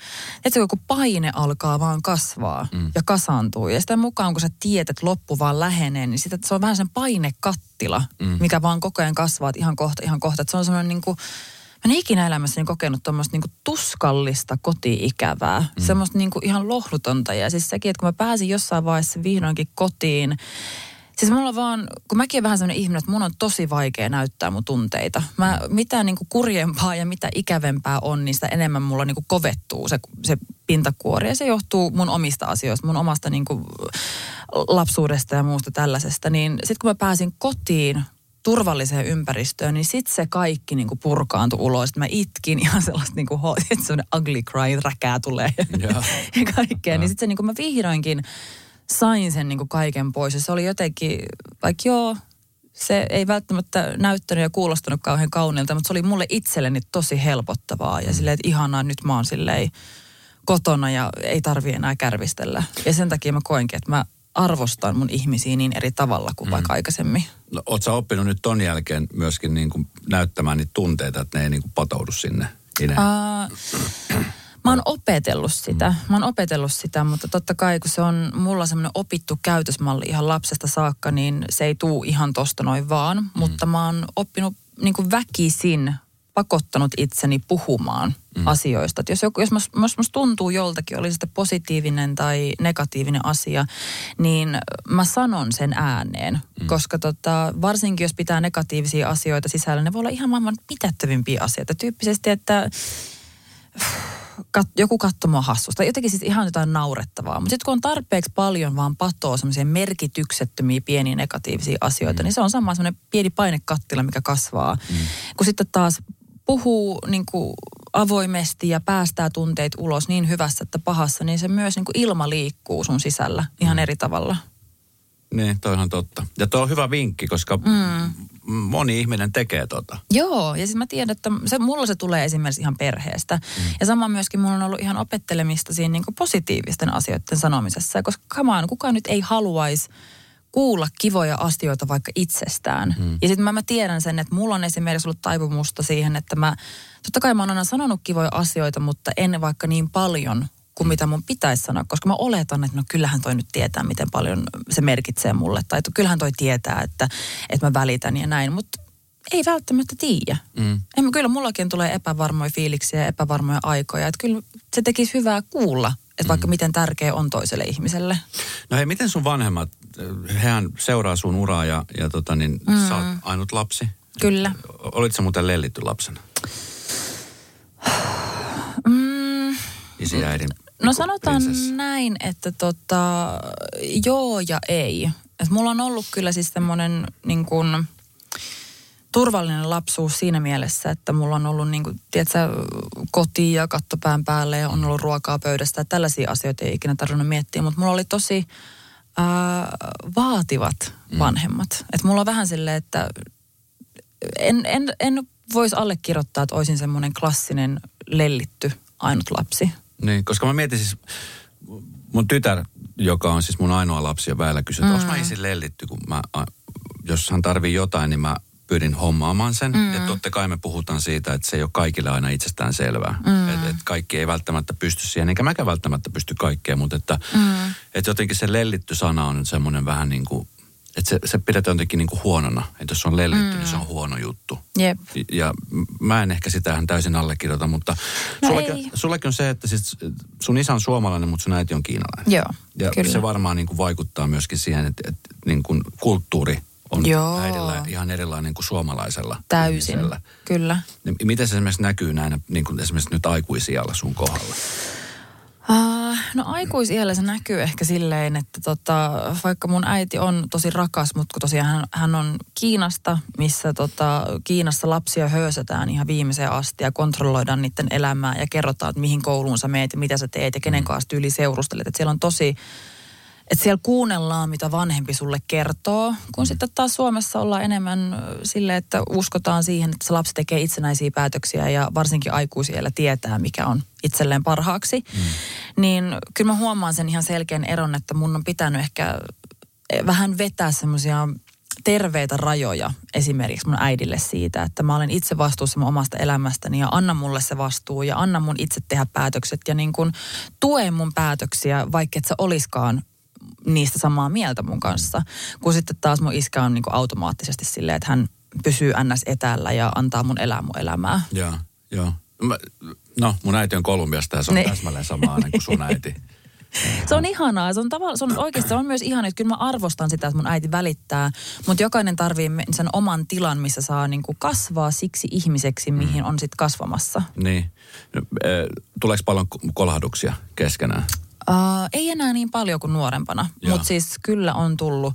että joku paine alkaa vaan kasvaa mm. ja kasaantuu. Ja sitä mukaan, kun sä tiedät, että loppu vaan lähenee, niin sitä, se on vähän sen painekattila, mm. mikä vaan koko ajan kasvaa, ihan kohta, ihan kohta. Että se on semmoinen niin kuin, Mä en ikinä elämässäni kokenut tuommoista niinku tuskallista koti-ikävää. Mm. Semmoista niinku ihan lohdutonta. Ja siis sekin, että kun mä pääsin jossain vaiheessa vihdoinkin kotiin, Siis mulla vaan, kun mäkin vähän sellainen ihminen, että mun on tosi vaikea näyttää mun tunteita. Mä, mitä niin kuin kurjempaa ja mitä ikävempää on, niin sitä enemmän mulla niin kuin kovettuu se, se pintakuori. Ja se johtuu mun omista asioista, mun omasta niin kuin lapsuudesta ja muusta tällaisesta. Niin sitten kun mä pääsin kotiin, turvalliseen ympäristöön, niin sitten se kaikki niin kuin purkaantui ulos. Mä itkin ihan sellaista niin kuin, sellainen ugly cry, räkää tulee ja, ja kaikkea. Niin sitten se niin kuin mä vihdoinkin sain sen niin kuin kaiken pois. Ja se oli jotenkin, vaikka joo, se ei välttämättä näyttänyt ja kuulostanut kauhean kauniilta, mutta se oli mulle itselleni tosi helpottavaa. Ja silleen, että ihanaa, nyt mä oon silleen kotona ja ei tarvi enää kärvistellä. Ja sen takia mä koenkin, että mä arvostan mun ihmisiä niin eri tavalla kuin mm. vaikka aikaisemmin. No, oot sä oppinut nyt ton jälkeen myöskin niin kuin näyttämään niitä tunteita, että ne ei niin kuin patoudu sinne ineen? Uh, mä oon opetellut sitä. Mä oon opetellut sitä, mutta totta kai kun se on mulla semmoinen opittu käytösmalli ihan lapsesta saakka, niin se ei tuu ihan tosta noin vaan. Mm. Mutta mä oon oppinut niin kuin väkisin pakottanut itseni puhumaan mm. asioista. Et jos, joku, jos, musta, jos musta tuntuu joltakin, oli sitten positiivinen tai negatiivinen asia, niin mä sanon sen ääneen. Mm. Koska tota, varsinkin jos pitää negatiivisia asioita sisällä, ne voi olla ihan maailman pitättävimpiä asioita. Tyyppisesti, että kat, joku katsoo mua hassusta. Jotenkin siis ihan jotain naurettavaa. Mutta sitten kun on tarpeeksi paljon vaan patoa semmoisia merkityksettömiä pieniä negatiivisia asioita, mm. niin se on sama semmoinen pieni painekattila, mikä kasvaa. Mm. Kun sitten taas puhuu niin kuin avoimesti ja päästää tunteet ulos niin hyvässä että pahassa, niin se myös niin kuin ilma liikkuu sun sisällä ihan mm. eri tavalla. Niin, toi on totta. Ja tuo on hyvä vinkki, koska mm. Moni ihminen tekee tota. Joo, ja siis mä tiedän, että se, mulla se tulee esimerkiksi ihan perheestä. Mm. Ja sama myöskin mulla on ollut ihan opettelemista siinä niin positiivisten asioiden sanomisessa. Koska kamaan, kukaan nyt ei haluaisi kuulla kivoja asioita vaikka itsestään. Mm. Ja sitten mä, mä tiedän sen, että mulla on esimerkiksi ollut taipumusta siihen, että mä, totta kai mä oon aina sanonut kivoja asioita, mutta en vaikka niin paljon kuin mitä mun pitäisi sanoa, koska mä oletan, että no kyllähän toi nyt tietää, miten paljon se merkitsee mulle, tai kyllähän toi tietää, että, että mä välitän ja näin, mutta ei välttämättä tiedä. Mm. En, kyllä mullakin tulee epävarmoja fiiliksiä ja epävarmoja aikoja, että kyllä se tekisi hyvää kuulla, että mm. vaikka miten tärkeä on toiselle ihmiselle. No hei, miten sun vanhemmat, hehän seuraa sun uraa ja, ja tota niin, mm. sä oot ainut lapsi. Kyllä. Olitko muuten lellitty lapsena? Mm. Isi äidin No sanotaan prinsessa. näin, että tota, joo ja ei. Et mulla on ollut kyllä siis semmoinen niin kuin, turvallinen lapsuus siinä mielessä, että mulla on ollut niin kuin, tiedätkö, koti ja kattopään päälle ja on ollut ruokaa pöydästä. Tällaisia asioita ei ikinä tarvinnut miettiä, mutta mulla oli tosi ää, vaativat mm. vanhemmat. Mm. Et mulla on vähän silleen, että en, en, en voisi allekirjoittaa, että olisin semmoinen klassinen lellitty ainut lapsi. Niin, koska mä mietin siis, mun tytär, joka on siis mun ainoa lapsi ja väillä kysyä, mm. onko mä isin lellitty, kun mä, jos hän tarvii jotain, niin mä pyrin hommaamaan sen. Mm. Ja totta kai me puhutaan siitä, että se ei ole kaikille aina itsestään selvää. Mm. Että et kaikki ei välttämättä pysty siihen, eikä mäkään välttämättä pysty kaikkeen, mutta että mm. et jotenkin se lellitty sana on semmoinen vähän niin kuin että se, se pidetään jotenkin niin kuin huonona. Että jos on lellitty, mm. niin se on huono juttu. Jep. Ja mä en ehkä sitä täysin allekirjoita, mutta no sullekin, sullekin on se, että siis sun isä on suomalainen, mutta sun äiti on kiinalainen. Joo, Ja kyllä. se varmaan niin kuin vaikuttaa myöskin siihen, että, että niin kuin kulttuuri on Joo. äidillä ihan erilainen kuin suomalaisella. Täysin, ihmisellä. kyllä. Niin miten se esimerkiksi näkyy näin, niin kuin esimerkiksi nyt aikuisijalla sun kohdalla? Uh, no aikuisiellä se näkyy ehkä silleen, että tota, vaikka mun äiti on tosi rakas, mutta kun tosiaan hän, hän on Kiinasta, missä tota, Kiinassa lapsia höysätään ihan viimeiseen asti ja kontrolloidaan niiden elämää ja kerrotaan, että mihin kouluun sä meet ja mitä sä teet ja kenen mm. kanssa tyyli seurustelet. Että siellä on tosi että siellä kuunnellaan, mitä vanhempi sulle kertoo, kun mm. sitten taas Suomessa ollaan enemmän sille, että uskotaan siihen, että se lapsi tekee itsenäisiä päätöksiä ja varsinkin aikuisiellä tietää, mikä on itselleen parhaaksi. Mm. Niin kyllä mä huomaan sen ihan selkeän eron, että mun on pitänyt ehkä vähän vetää semmoisia terveitä rajoja esimerkiksi mun äidille siitä, että mä olen itse vastuussa mun omasta elämästäni ja anna mulle se vastuu ja anna mun itse tehdä päätökset ja niin kuin tue mun päätöksiä, vaikka et sä oliskaan niistä samaa mieltä mun kanssa. Kun sitten taas mun iskä on niin kuin automaattisesti silleen, että hän pysyy ns. etäällä ja antaa mun elää mun elämää. Joo, joo. No, mun äiti on Kolumbiasta ja se on ne. täsmälleen samaa kuin sun äiti. Se on ihanaa. Se on, tavalla, se on oikeasti se on myös ihana, että kyllä mä arvostan sitä, että mun äiti välittää. Mutta jokainen tarvii sen oman tilan, missä saa niinku kasvaa siksi ihmiseksi, mihin mm. on sitten kasvamassa. Niin. No, tuleeko paljon kolahduksia keskenään? Uh, ei enää niin paljon kuin nuorempana, mutta siis kyllä on tullut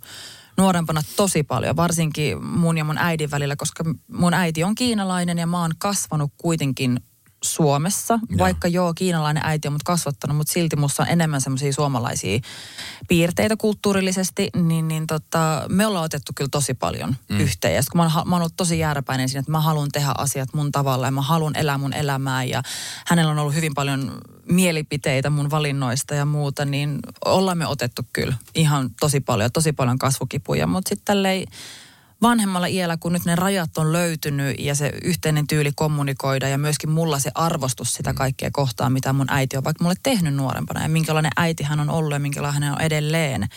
nuorempana tosi paljon, varsinkin mun ja mun äidin välillä, koska mun äiti on kiinalainen ja mä oon kasvanut kuitenkin Suomessa, ja. vaikka joo, kiinalainen äiti on mut kasvattanut, mutta silti musta on enemmän semmoisia suomalaisia piirteitä kulttuurillisesti, niin, niin tota, me ollaan otettu kyllä tosi paljon mm. yhteen. Ja kun mä oon, mä oon ollut tosi jääräpäinen siinä, että mä haluan tehdä asiat mun tavalla ja mä haluan elää mun elämää ja hänellä on ollut hyvin paljon mielipiteitä mun valinnoista ja muuta, niin ollaan me otettu kyllä ihan tosi paljon, tosi paljon kasvukipuja, mutta sitten tälleen vanhemmalla iällä, kun nyt ne rajat on löytynyt ja se yhteinen tyyli kommunikoida ja myöskin mulla se arvostus sitä kaikkea kohtaa, mitä mun äiti on vaikka mulle tehnyt nuorempana ja minkälainen äiti hän on ollut ja minkälainen hän on edelleen,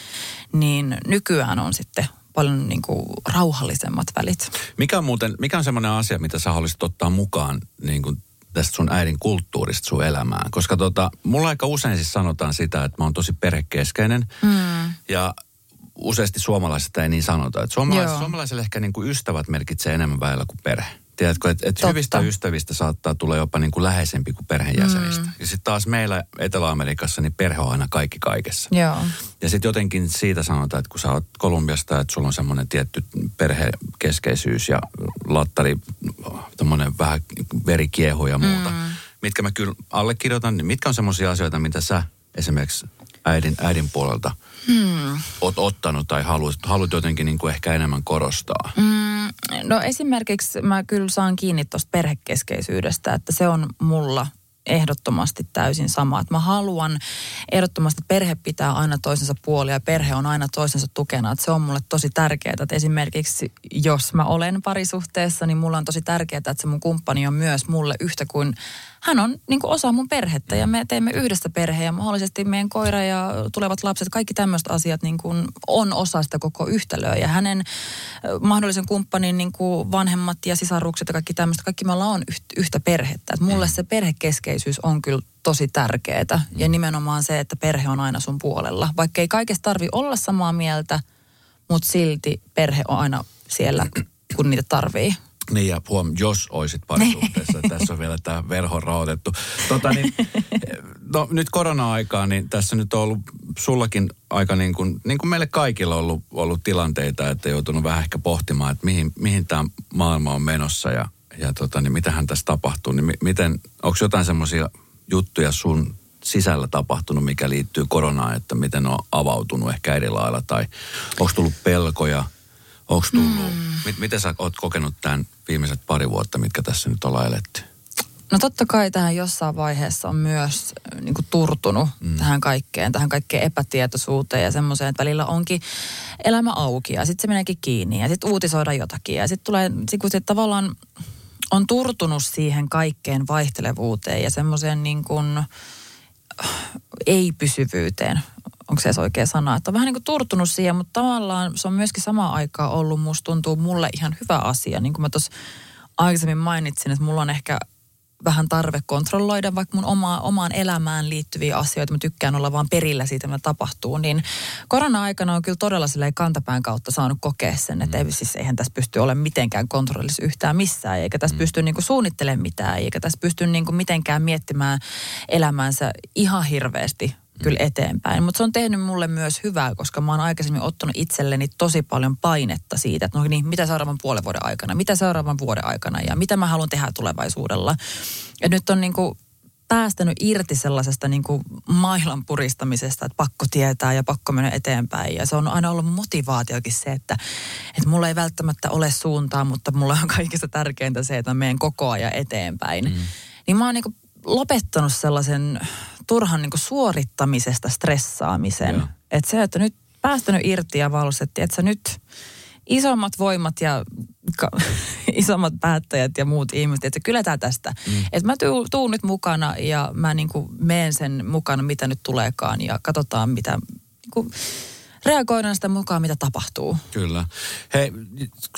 niin nykyään on sitten paljon niin kuin rauhallisemmat välit. Mikä on muuten, mikä on semmoinen asia, mitä sä haluaisit ottaa mukaan niin kuin tästä sun äidin kulttuurista sun elämään? Koska tota, mulla aika usein siis sanotaan sitä, että mä oon tosi perhekeskeinen. Mm. Ja useasti suomalaisista ei niin sanota. Että suomalais, suomalaisille ehkä niin kuin ystävät merkitsee enemmän väellä kuin perhe. Tiedätkö, että et hyvistä ystävistä saattaa tulla jopa niin kuin läheisempi kuin perheenjäsenistä. Mm. Ja sitten taas meillä Etelä-Amerikassa, niin perhe on aina kaikki kaikessa. Joo. Ja sitten jotenkin siitä sanotaan, että kun sä oot Kolumbiasta, että sulla on semmoinen tietty perhekeskeisyys ja lattari, tommonen vähän verikiehu ja muuta. Mm. Mitkä mä kyllä allekirjoitan, niin mitkä on semmoisia asioita, mitä sä esimerkiksi äidin, äidin puolelta – hmm. oot ottanut tai haluat, haluat jotenkin niin kuin ehkä enemmän korostaa? Hmm. No esimerkiksi mä kyllä saan kiinni tuosta perhekeskeisyydestä, että se on mulla ehdottomasti täysin sama. Että mä haluan ehdottomasti, että perhe pitää aina toisensa puolia ja perhe on aina toisensa tukena. Että se on mulle tosi tärkeää, että esimerkiksi jos mä olen parisuhteessa, niin mulla on tosi tärkeää, että se mun kumppani on myös mulle yhtä kuin hän on niin kuin osa mun perhettä ja me teemme yhdessä perheen ja mahdollisesti meidän koira ja tulevat lapset, kaikki tämmöiset asiat niin kuin on osa sitä koko yhtälöä ja hänen mahdollisen kumppanin niin kuin vanhemmat ja sisarukset ja kaikki tämmöistä, kaikki me ollaan yhtä perhettä. Et mulle se perhekeskeisyys on kyllä tosi tärkeää ja nimenomaan se, että perhe on aina sun puolella. Vaikka ei kaikesta tarvi olla samaa mieltä, mutta silti perhe on aina siellä, kun niitä tarvii. Niin ja huom, jos olisit parisuhteessa, tässä on vielä tämä verho raotettu. Tota, niin, no, nyt korona-aikaa, niin tässä nyt on ollut sullakin aika niin kuin, niin kuin meille kaikilla on ollut, ollut tilanteita, että joutunut vähän ehkä pohtimaan, että mihin, mihin tämä maailma on menossa ja, ja tota, niin mitähän tässä tapahtuu. Niin miten, onko jotain semmoisia juttuja sun sisällä tapahtunut, mikä liittyy koronaan, että miten on avautunut ehkä eri lailla tai onko tullut pelkoja – Onko tullut, mm. mit, miten sä oot kokenut tämän viimeiset pari vuotta, mitkä tässä nyt ollaan eletty? No totta kai tähän jossain vaiheessa on myös äh, niin kuin turtunut mm. tähän kaikkeen, tähän kaikkeen epätietoisuuteen ja semmoiseen, että välillä onkin elämä auki ja sitten se meneekin kiinni ja sitten uutisoida jotakin ja sitten tulee, sit kun sit tavallaan on turtunut siihen kaikkeen vaihtelevuuteen ja semmoiseen niin kuin äh, ei-pysyvyyteen onko se edes oikea sana, että on vähän niin kuin turtunut siihen, mutta tavallaan se on myöskin samaan aikaan ollut, musta tuntuu mulle ihan hyvä asia. Niin kuin mä tuossa aikaisemmin mainitsin, että mulla on ehkä vähän tarve kontrolloida vaikka mun oma, omaan elämään liittyviä asioita. Mä tykkään olla vaan perillä siitä, mitä tapahtuu. Niin korona-aikana on kyllä todella silleen kantapään kautta saanut kokea sen, että mm. ei, siis eihän tässä pysty olemaan mitenkään kontrollissa yhtään missään, eikä tässä mm. pysty niinku suunnittelemaan mitään, eikä tässä pysty niinku mitenkään miettimään elämäänsä ihan hirveästi kyllä eteenpäin. Mutta se on tehnyt mulle myös hyvää, koska mä oon aikaisemmin ottanut itselleni tosi paljon painetta siitä, että no niin, mitä seuraavan puolen vuoden aikana, mitä seuraavan vuoden aikana ja mitä mä haluan tehdä tulevaisuudella. Ja nyt on niin kuin päästänyt irti sellaisesta niin kuin mailan puristamisesta, että pakko tietää ja pakko mennä eteenpäin. Ja se on aina ollut motivaatiokin se, että, että mulla ei välttämättä ole suuntaa, mutta mulla on kaikista tärkeintä se, että mä menen koko ajan eteenpäin. Mm. Niin mä oon niin kuin lopettanut sellaisen turhan niin suorittamisesta stressaamisen. Että se, että nyt päästänyt irti ja valsettiin, että sä nyt isommat voimat ja ka, isommat päättäjät ja muut ihmiset, että kyllä tämä tästä. Mm. Että mä tuun, tuun nyt mukana ja mä niin kuin meen sen mukana, mitä nyt tuleekaan ja katsotaan, mitä niin kuin, reagoidaan sitä mukaan, mitä tapahtuu. Kyllä. Hei,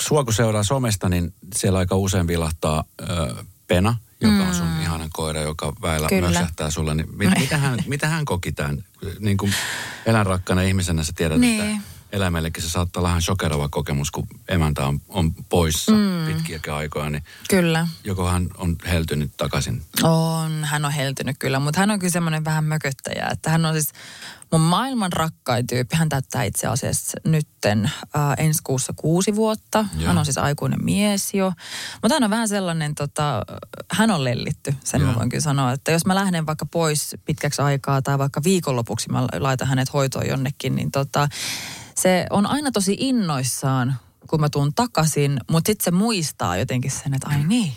sua kun seuraa somesta, niin siellä aika usein vilahtaa ö, Pena – joka on sun mm. ihanan koira, joka väillä mösähtää sulle. Niin mit, mitä, hän, mitä hän koki tämän? Niin kuin eläinrakkana ihmisenä sä tiedät, niin. että eläimellekin se saattaa olla vähän shokerava kokemus, kun emäntä on, on poissa mm. pitkiäkin aikoja, niin Kyllä. joko hän on heltynyt takaisin. On, hän on heltynyt kyllä, mutta hän on kyllä semmoinen vähän mököttäjä, että hän on siis mun maailman rakkain tyyppi. Hän täyttää itse asiassa nytten äh, ensi kuussa kuusi vuotta. Joo. Hän on siis aikuinen mies jo. Mutta hän on vähän sellainen, tota, hän on lellitty, sen Joo. mä voin kyllä sanoa. Että jos mä lähden vaikka pois pitkäksi aikaa tai vaikka viikonlopuksi mä laitan hänet hoitoon jonnekin, niin tota, se on aina tosi innoissaan, kun mä tuun takaisin, mutta sitten se muistaa jotenkin sen, että ai niin,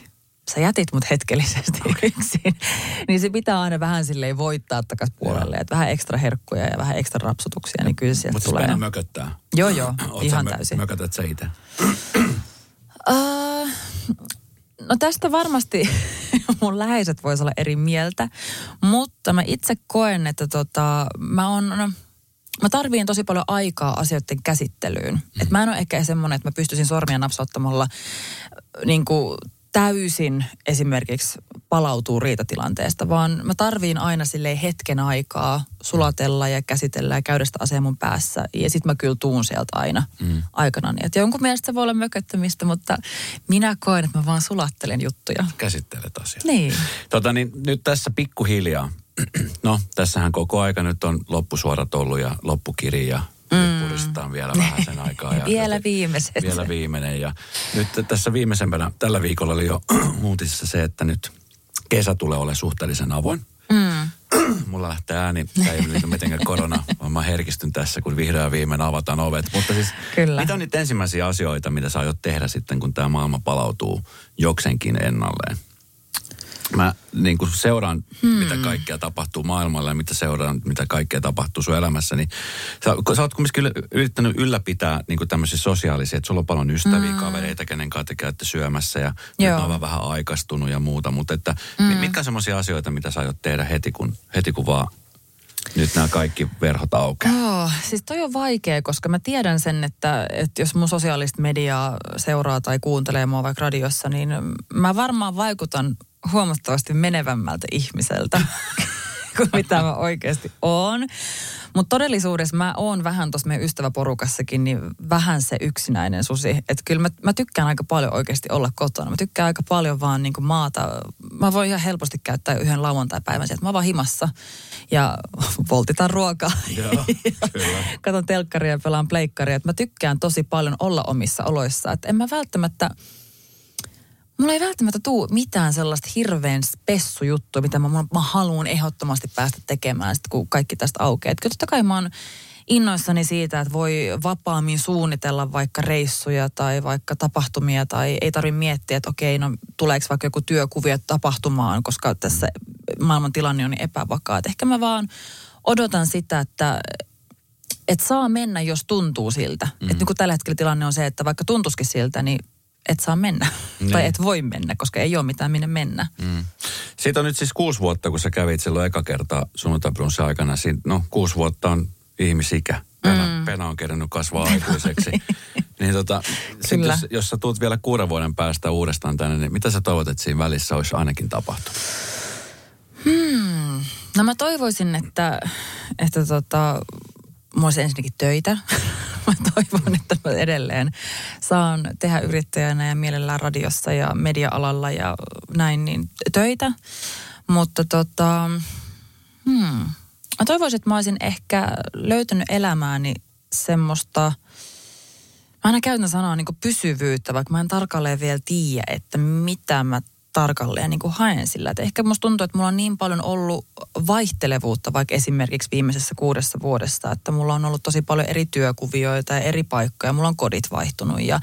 sä jätit mut hetkellisesti okay. yksin. niin se pitää aina vähän silleen voittaa takas puolelle. Että vähän ekstra herkkuja ja vähän ekstra rapsutuksia, niin kyllä sieltä Mutta tulee. Spena mököttää. Joo, joo, Oot ihan mö- täysin. Mökötät sä itse? Uh, no tästä varmasti mun läheiset vois olla eri mieltä, mutta mä itse koen, että tota, mä on, no, mä tarviin tosi paljon aikaa asioiden käsittelyyn. Mm. Et mä en ole ehkä semmoinen, että mä pystyisin sormia napsauttamalla niin kuin täysin esimerkiksi palautuu riitatilanteesta, vaan mä tarviin aina silleen hetken aikaa sulatella ja käsitellä ja käydä sitä asiaa mun päässä. Ja sit mä kyllä tuun sieltä aina mm. aikanaan. Et jonkun mielestä se voi olla mököttämistä, mutta minä koen, että mä vaan sulattelen juttuja. Käsittelet asiaa. Niin. Tota niin, nyt tässä pikkuhiljaa. No, tässähän koko aika nyt on loppusuorat ollut ja loppukiri ja mm. puristetaan vielä vähän sen aikaa. Ja Vielä joten- viimeiset. Vielä viimeinen. Ja nyt tässä viimeisempänä, tällä viikolla oli jo uutisissa se, että nyt kesä tulee olemaan suhteellisen avoin. Mm. Mulla lähtee ääni, tämä ei liity mitenkään korona, vaan mä herkistyn tässä, kun vihdoin viimein avataan ovet. Mutta siis, Kyllä. mitä on nyt ensimmäisiä asioita, mitä sä aiot tehdä sitten, kun tämä maailma palautuu jokseenkin ennalleen? Mä niin kun seuraan, hmm. mitä kaikkea tapahtuu maailmalla ja mitä seuraan, mitä kaikkea tapahtuu sun elämässä, niin sä, sä oot kumminkin yrittänyt ylläpitää niin tämmöisiä sosiaalisia, että sulla on paljon ystäviä, hmm. kavereita, kenen kanssa te käytte syömässä ja nyt Joo. ne on vähän aikaistunut ja muuta, mutta että hmm. mitkä on semmoisia asioita, mitä sä aiot tehdä heti kun, heti kun vaan nyt nämä kaikki verhot aukeaa? Oh, siis toi on vaikea, koska mä tiedän sen, että, että jos mun sosiaalista mediaa seuraa tai kuuntelee mua vaikka radiossa, niin mä varmaan vaikutan huomattavasti menevämmältä ihmiseltä kuin mitä mä oikeasti oon. Mutta todellisuudessa mä oon vähän tuossa meidän ystäväporukassakin, niin vähän se yksinäinen susi. Että kyllä mä, mä tykkään aika paljon oikeasti olla kotona. Mä tykkään aika paljon vaan niin maata. Mä voin ihan helposti käyttää yhden lauantai-päivän sieltä. Mä oon vaan himassa ja voltitan ruokaa. Joo. Katon telkkaria ja pelaan pleikkaria. Et mä tykkään tosi paljon olla omissa oloissa. Et en mä välttämättä, mulla ei välttämättä tuu mitään sellaista hirveän spessujuttua, mitä mä, mä, mä haluan ehdottomasti päästä tekemään, sit kun kaikki tästä aukeaa. Kyllä totta kai mä oon innoissani siitä, että voi vapaammin suunnitella vaikka reissuja tai vaikka tapahtumia tai ei tarvitse miettiä, että okei, no tuleeko vaikka joku työkuvio tapahtumaan, koska tässä maailman tilanne on niin epävakaa. Et ehkä mä vaan odotan sitä, että että saa mennä, jos tuntuu siltä. Mm. Että niin kuin tällä hetkellä tilanne on se, että vaikka tuntuisikin siltä, niin et saa mennä. Niin. tai et voi mennä, koska ei ole mitään minne mennä. Mm. Siitä on nyt siis kuusi vuotta, kun sä kävit silloin eka kertaa sunnuntaibrunssin aikana. Siin, no, kuusi vuotta on ihmisikä. Pena, mm. Pena on kerännyt kasvaa aikuiseksi. niin tota, sit jos, jos sä tuut vielä kuuden vuoden päästä uudestaan tänne, niin mitä sä toivot, että siinä välissä olisi ainakin tapahtunut? Hmm. No mä toivoisin, että, että tota, mulla olisi ensinnäkin töitä. mä toivon, että mä edelleen saan tehdä yrittäjänä ja mielellään radiossa ja media-alalla ja näin, niin töitä. Mutta tota, hmm. mä toivoisin, että mä olisin ehkä löytänyt elämääni semmoista, mä aina käytän sanaa niin pysyvyyttä, vaikka mä en tarkalleen vielä tiedä, että mitä mä tarkalleen niin kuin haen sillä. Että ehkä musta tuntuu, että mulla on niin paljon ollut vaihtelevuutta vaikka esimerkiksi viimeisessä kuudessa vuodessa, että mulla on ollut tosi paljon eri työkuvioita ja eri paikkoja. Mulla on kodit vaihtunut ja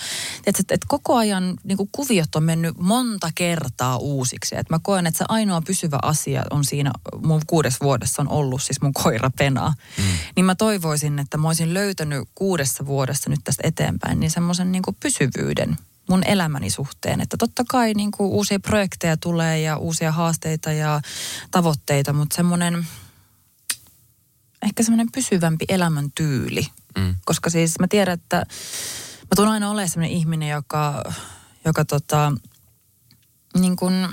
että, että, että koko ajan niin kuin kuviot on mennyt monta kertaa uusiksi. Että mä koen, että se ainoa pysyvä asia on siinä mun kuudes vuodessa on ollut siis mun koira Pena. Mm. Niin mä toivoisin, että mä olisin löytänyt kuudessa vuodessa nyt tästä eteenpäin niin semmoisen niin pysyvyyden mun elämäni suhteen. Että totta kai niin kuin uusia projekteja tulee ja uusia haasteita ja tavoitteita, mutta semmoinen ehkä semmoinen pysyvämpi elämäntyyli. Mm. Koska siis mä tiedän, että mä tulen aina olemaan semmoinen ihminen, joka, joka tota, niin kuin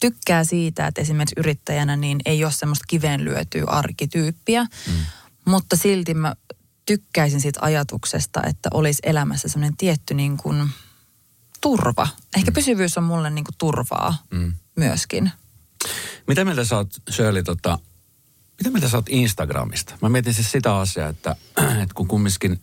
tykkää siitä, että esimerkiksi yrittäjänä niin ei ole semmoista kiveen lyötyä arkityyppiä. Mm. Mutta silti mä tykkäisin siitä ajatuksesta, että olisi elämässä semmoinen tietty niin kuin turva. Ehkä mm. pysyvyys on mulle niin kuin turvaa mm. myöskin. Mitä mieltä sä oot, Shirley, tota, mitä mieltä sä oot Instagramista? Mä mietin siis sitä asiaa, että, että kun kumminkin...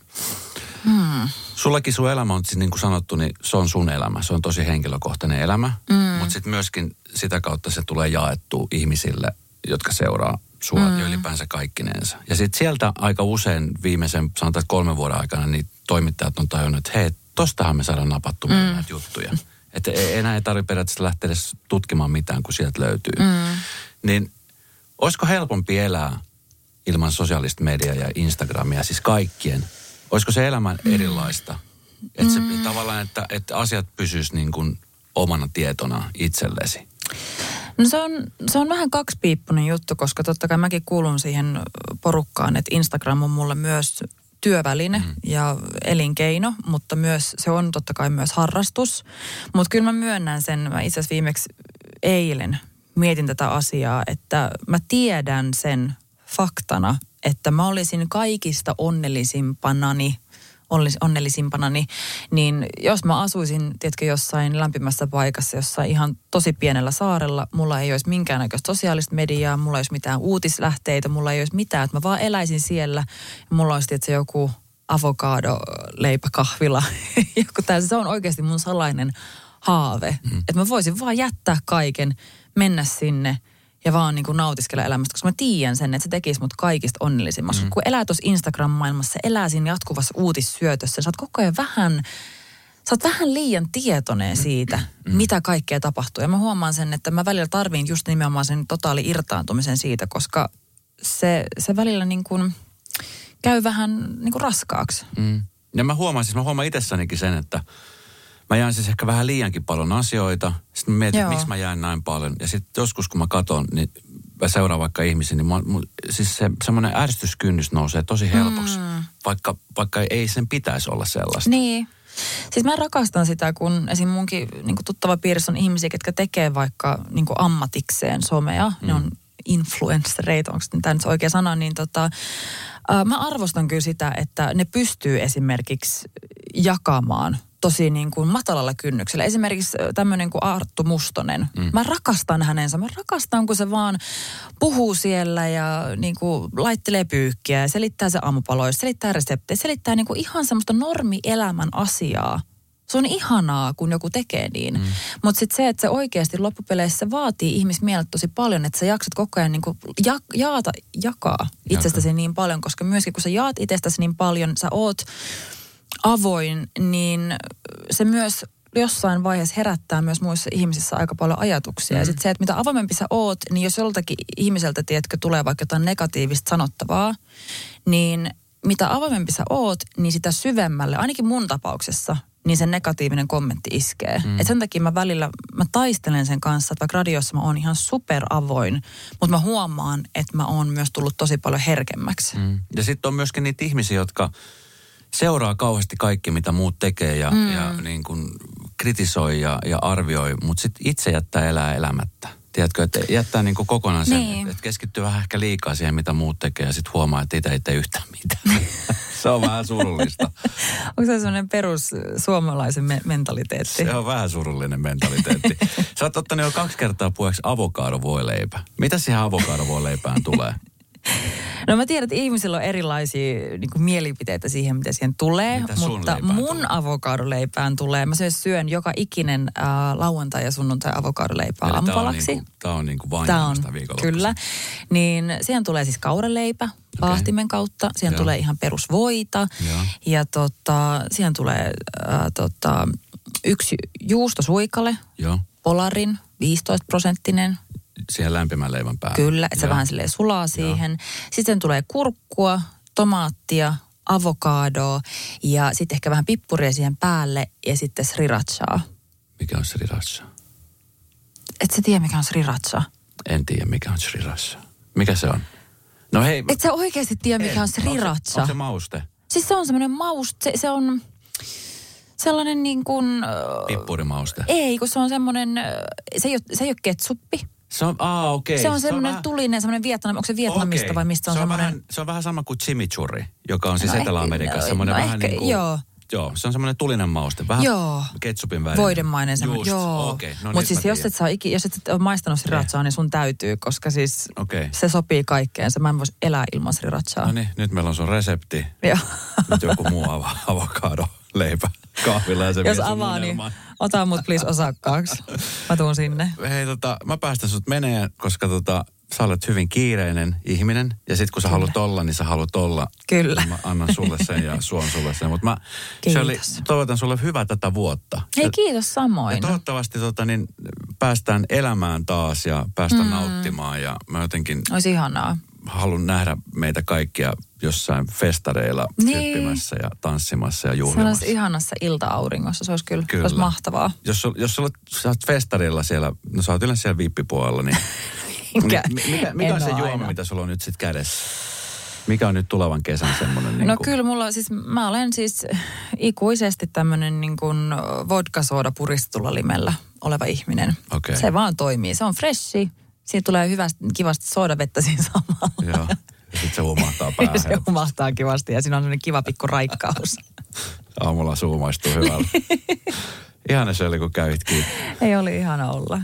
Hmm. Sullakin sun elämä on siis niin kuin sanottu, niin se on sun elämä. Se on tosi henkilökohtainen elämä. Hmm. Mutta sitten myöskin sitä kautta se tulee jaettua ihmisille, jotka seuraa sua mm. ja ylipäänsä kaikkinensa. Ja sitten sieltä aika usein viimeisen, sanotaan kolmen vuoden aikana, niin toimittajat on tajunnut, että hei, tostahan me saadaan napattu mm. näitä juttuja. Että e- enää ei tarvitse periaatteessa lähteä edes tutkimaan mitään, kun sieltä löytyy. Mm. Niin olisiko helpompi elää ilman sosiaalista mediaa ja Instagramia, siis kaikkien? Olisiko se elämä mm. erilaista? Että mm. tavallaan, että, että asiat pysyisivät niin kuin omana tietona itsellesi. No se on, se on vähän kaksipiippunen juttu, koska totta kai mäkin kuulun siihen porukkaan, että Instagram on mulle myös työväline mm. ja elinkeino, mutta myös se on totta kai myös harrastus. Mutta kyllä mä myönnän sen, mä itse asiassa viimeksi eilen mietin tätä asiaa, että mä tiedän sen faktana, että mä olisin kaikista onnellisimpanani onnellisimpana, niin, niin jos mä asuisin, tiedätkö, jossain lämpimässä paikassa, jossain ihan tosi pienellä saarella, mulla ei olisi minkäännäköistä sosiaalista mediaa, mulla ei olisi mitään uutislähteitä, mulla ei olisi mitään, että mä vaan eläisin siellä. Ja mulla olisi, tiedätkö, joku avokado leipäkahvila, joku täysin, se on oikeasti mun salainen haave, mm. että mä voisin vaan jättää kaiken, mennä sinne – ja vaan niin kuin nautiskella elämästä, koska mä tiedän sen, että se tekisi mut kaikista onnellisimmaksi. Mm. Kun elää tuossa Instagram-maailmassa, elää siinä jatkuvassa uutissyötössä, sä oot koko ajan vähän, sä oot vähän liian tietoinen siitä, mm. mitä kaikkea tapahtuu. Ja mä huomaan sen, että mä välillä tarviin just nimenomaan sen totaali irtaantumisen siitä, koska se, se välillä niin kuin käy vähän niin kuin raskaaksi. Mm. Ja mä huomaan, siis mä huomaan itsessänikin sen, että mä jään siis ehkä vähän liiankin paljon asioita. Sitten mä mietin, että miksi mä jään näin paljon. Ja sitten joskus, kun mä katon, niin mä seuraan vaikka ihmisiä, niin mä, mä, siis se semmoinen ärsytyskynnys nousee tosi helpoksi. Mm. Vaikka, vaikka ei sen pitäisi olla sellaista. Niin. Siis mä rakastan sitä, kun esim. munkin niin tuttava piirissä on ihmisiä, jotka tekee vaikka niin ammatikseen somea. Mm. Ne on influenssereita, onko tämä nyt oikea sana, niin tota, äh, mä arvostan kyllä sitä, että ne pystyy esimerkiksi jakamaan tosi niin kuin matalalla kynnyksellä. Esimerkiksi tämmöinen kuin Arttu Mustonen. Mm. Mä rakastan hänensä. Mä rakastan, kun se vaan puhuu siellä ja niin kuin laittelee pyykkiä ja selittää se aamupaloja, selittää reseptejä, selittää niin kuin ihan semmoista normielämän asiaa. Se on ihanaa, kun joku tekee niin. Mm. Mutta sitten se, että se oikeasti loppupeleissä vaatii ihmismielet tosi paljon, että sä jaksat koko ajan niinku ja, jaata, jakaa itsestäsi Jaka. niin paljon, koska myöskin kun sä jaat itsestäsi niin paljon, sä oot avoin, niin se myös jossain vaiheessa herättää myös muissa ihmisissä aika paljon ajatuksia. Mm. Ja sitten se, että mitä avoimempi sä oot, niin jos joltakin ihmiseltä, tiedätkö, tulee vaikka jotain negatiivista sanottavaa, niin mitä avoimempi sä oot, niin sitä syvemmälle, ainakin mun tapauksessa, niin se negatiivinen kommentti iskee. Mm. Et sen takia mä välillä, mä taistelen sen kanssa, että vaikka radiossa mä oon ihan avoin, mutta mä huomaan, että mä oon myös tullut tosi paljon herkemmäksi. Mm. Ja sitten on myöskin niitä ihmisiä, jotka seuraa kauheasti kaikki, mitä muut tekee ja, mm. ja niin kuin kritisoi ja, ja arvioi, mutta sitten itse jättää elää elämättä. Tiedätkö, että jättää niin kuin kokonaan sen, niin. että keskittyy vähän ehkä liikaa siihen, mitä muut tekee ja sitten huomaa, että itse ei tee yhtään mitään. se on vähän surullista. Onko se sellainen perus suomalaisen me- mentaliteetti? Se on vähän surullinen mentaliteetti. Sä oot ottanut jo kaksi kertaa puheeksi avokadovoileipä. Mitä siihen avokadovoileipään tulee? No mä tiedän, että ihmisillä on erilaisia niin kuin mielipiteitä siihen, mitä siihen tulee. Mitä mutta mun tulee? avokadoleipään tulee. Mä syön joka ikinen äh, lauantai ja sunnuntai avokadoleipää aamupalaksi. Tämä on, niin kuin, on niin kuin vain Tämä on, Kyllä. Niin siihen tulee siis kauraleipä paahtimen kautta. Siihen Joo. tulee ihan perusvoita. Joo. Ja tota, siihen tulee äh, tota, yksi juustosuikale. Joo. Polarin, 15 prosenttinen siihen lämpimän leivän päälle. Kyllä, että se vähän silleen sulaa siihen. Joo. Sitten tulee kurkkua, tomaattia, avokadoa ja sitten ehkä vähän pippuria siihen päälle ja sitten srirachaa. Mikä on sriracha? Et sä tiedä, mikä on sriracha? En tiedä, mikä on sriracha. Mikä se on? No hei. Et sä oikeasti tiedä, mikä en. on sriracha? Onko se, onko se mauste? Siis se on semmoinen mauste, se, se on sellainen niin kuin... Pippurimauste. Ei, kun se on semmoinen, se ei ole, se ei ole ketsuppi Se on, aa, okei. Se on semmoinen vähän- tulinen, semmoinen Vietnam, onko se Vietnamista Okei. vai mistä on, se on semmoinen... vähän, se on vähän sama kuin chimichurri, joka on siis No Etelä-Amerikassa. semmoinen no vähän ehkä, niin kuin, joo. Joo, se on semmoinen tulinen mauste. Vähän Joo. ketsupin värinen. Voidemainen semmoinen, joo. okei. No Mutta siis jos et, saa, iki- jos et ole maistanut srirachaa, niin sun täytyy, koska siis Okei. se sopii kaikkeen. Se mä en voisi elää ilman srirachaa. No niin, nyt meillä on sun resepti. Joo. Nyt joku muu ava- avokado leipä kahvilla ja se Jos avaa, niin. Ota mut please osakkaaksi. Mä tuun sinne. Hei tota, mä päästän sut meneen, koska tota, sä olet hyvin kiireinen ihminen. Ja sit kun sä haluat olla, niin sä haluat olla. Kyllä. Mä annan sulle sen ja suon sulle sen. Mutta mä Kiitos. Shirley, toivotan sulle hyvää tätä vuotta. Hei Ja- kiitos Ja samoin. toivottavasti tota, niin, päästään elämään taas ja päästään mm. nauttimaan. Ja mä jotenkin Olisi ihanaa. Haluan nähdä meitä kaikkia jossain festareilla Niin. hyppimässä ja tanssimassa ja Se juhlimassa. olisi ihanassa ilta-auringossa. Se olisi kyllä, Kyllä. Olisi mahtavaa. Jos, jos sulla, sä oot festarilla siellä, no sä oot yleensä siellä vippipuolella, niin Mikä? Mi- mikä, mikä on se juoma, aina. mitä sulla on nyt sitten kädessä? Mikä on nyt tulevan kesän semmoinen? Niin No kuin, kyllä mulla siis, mä olen siis ikuisesti tämmöinen niin kuin vodka-sooda puristetulla limellä oleva ihminen. Okei. Se vaan toimii. Se on freshi. Siitä tulee hyvästi, kivasti soodavettä siinä samalla. Joo. Ja sitten se humahtaa päähän. se humahtaa kivasti ja siinä on sellainen kiva pikku raikkaus. Aamulla suu maistuu hyvällä. Ihana se oli, kun kävit kiinni. Ei oli ihana olla.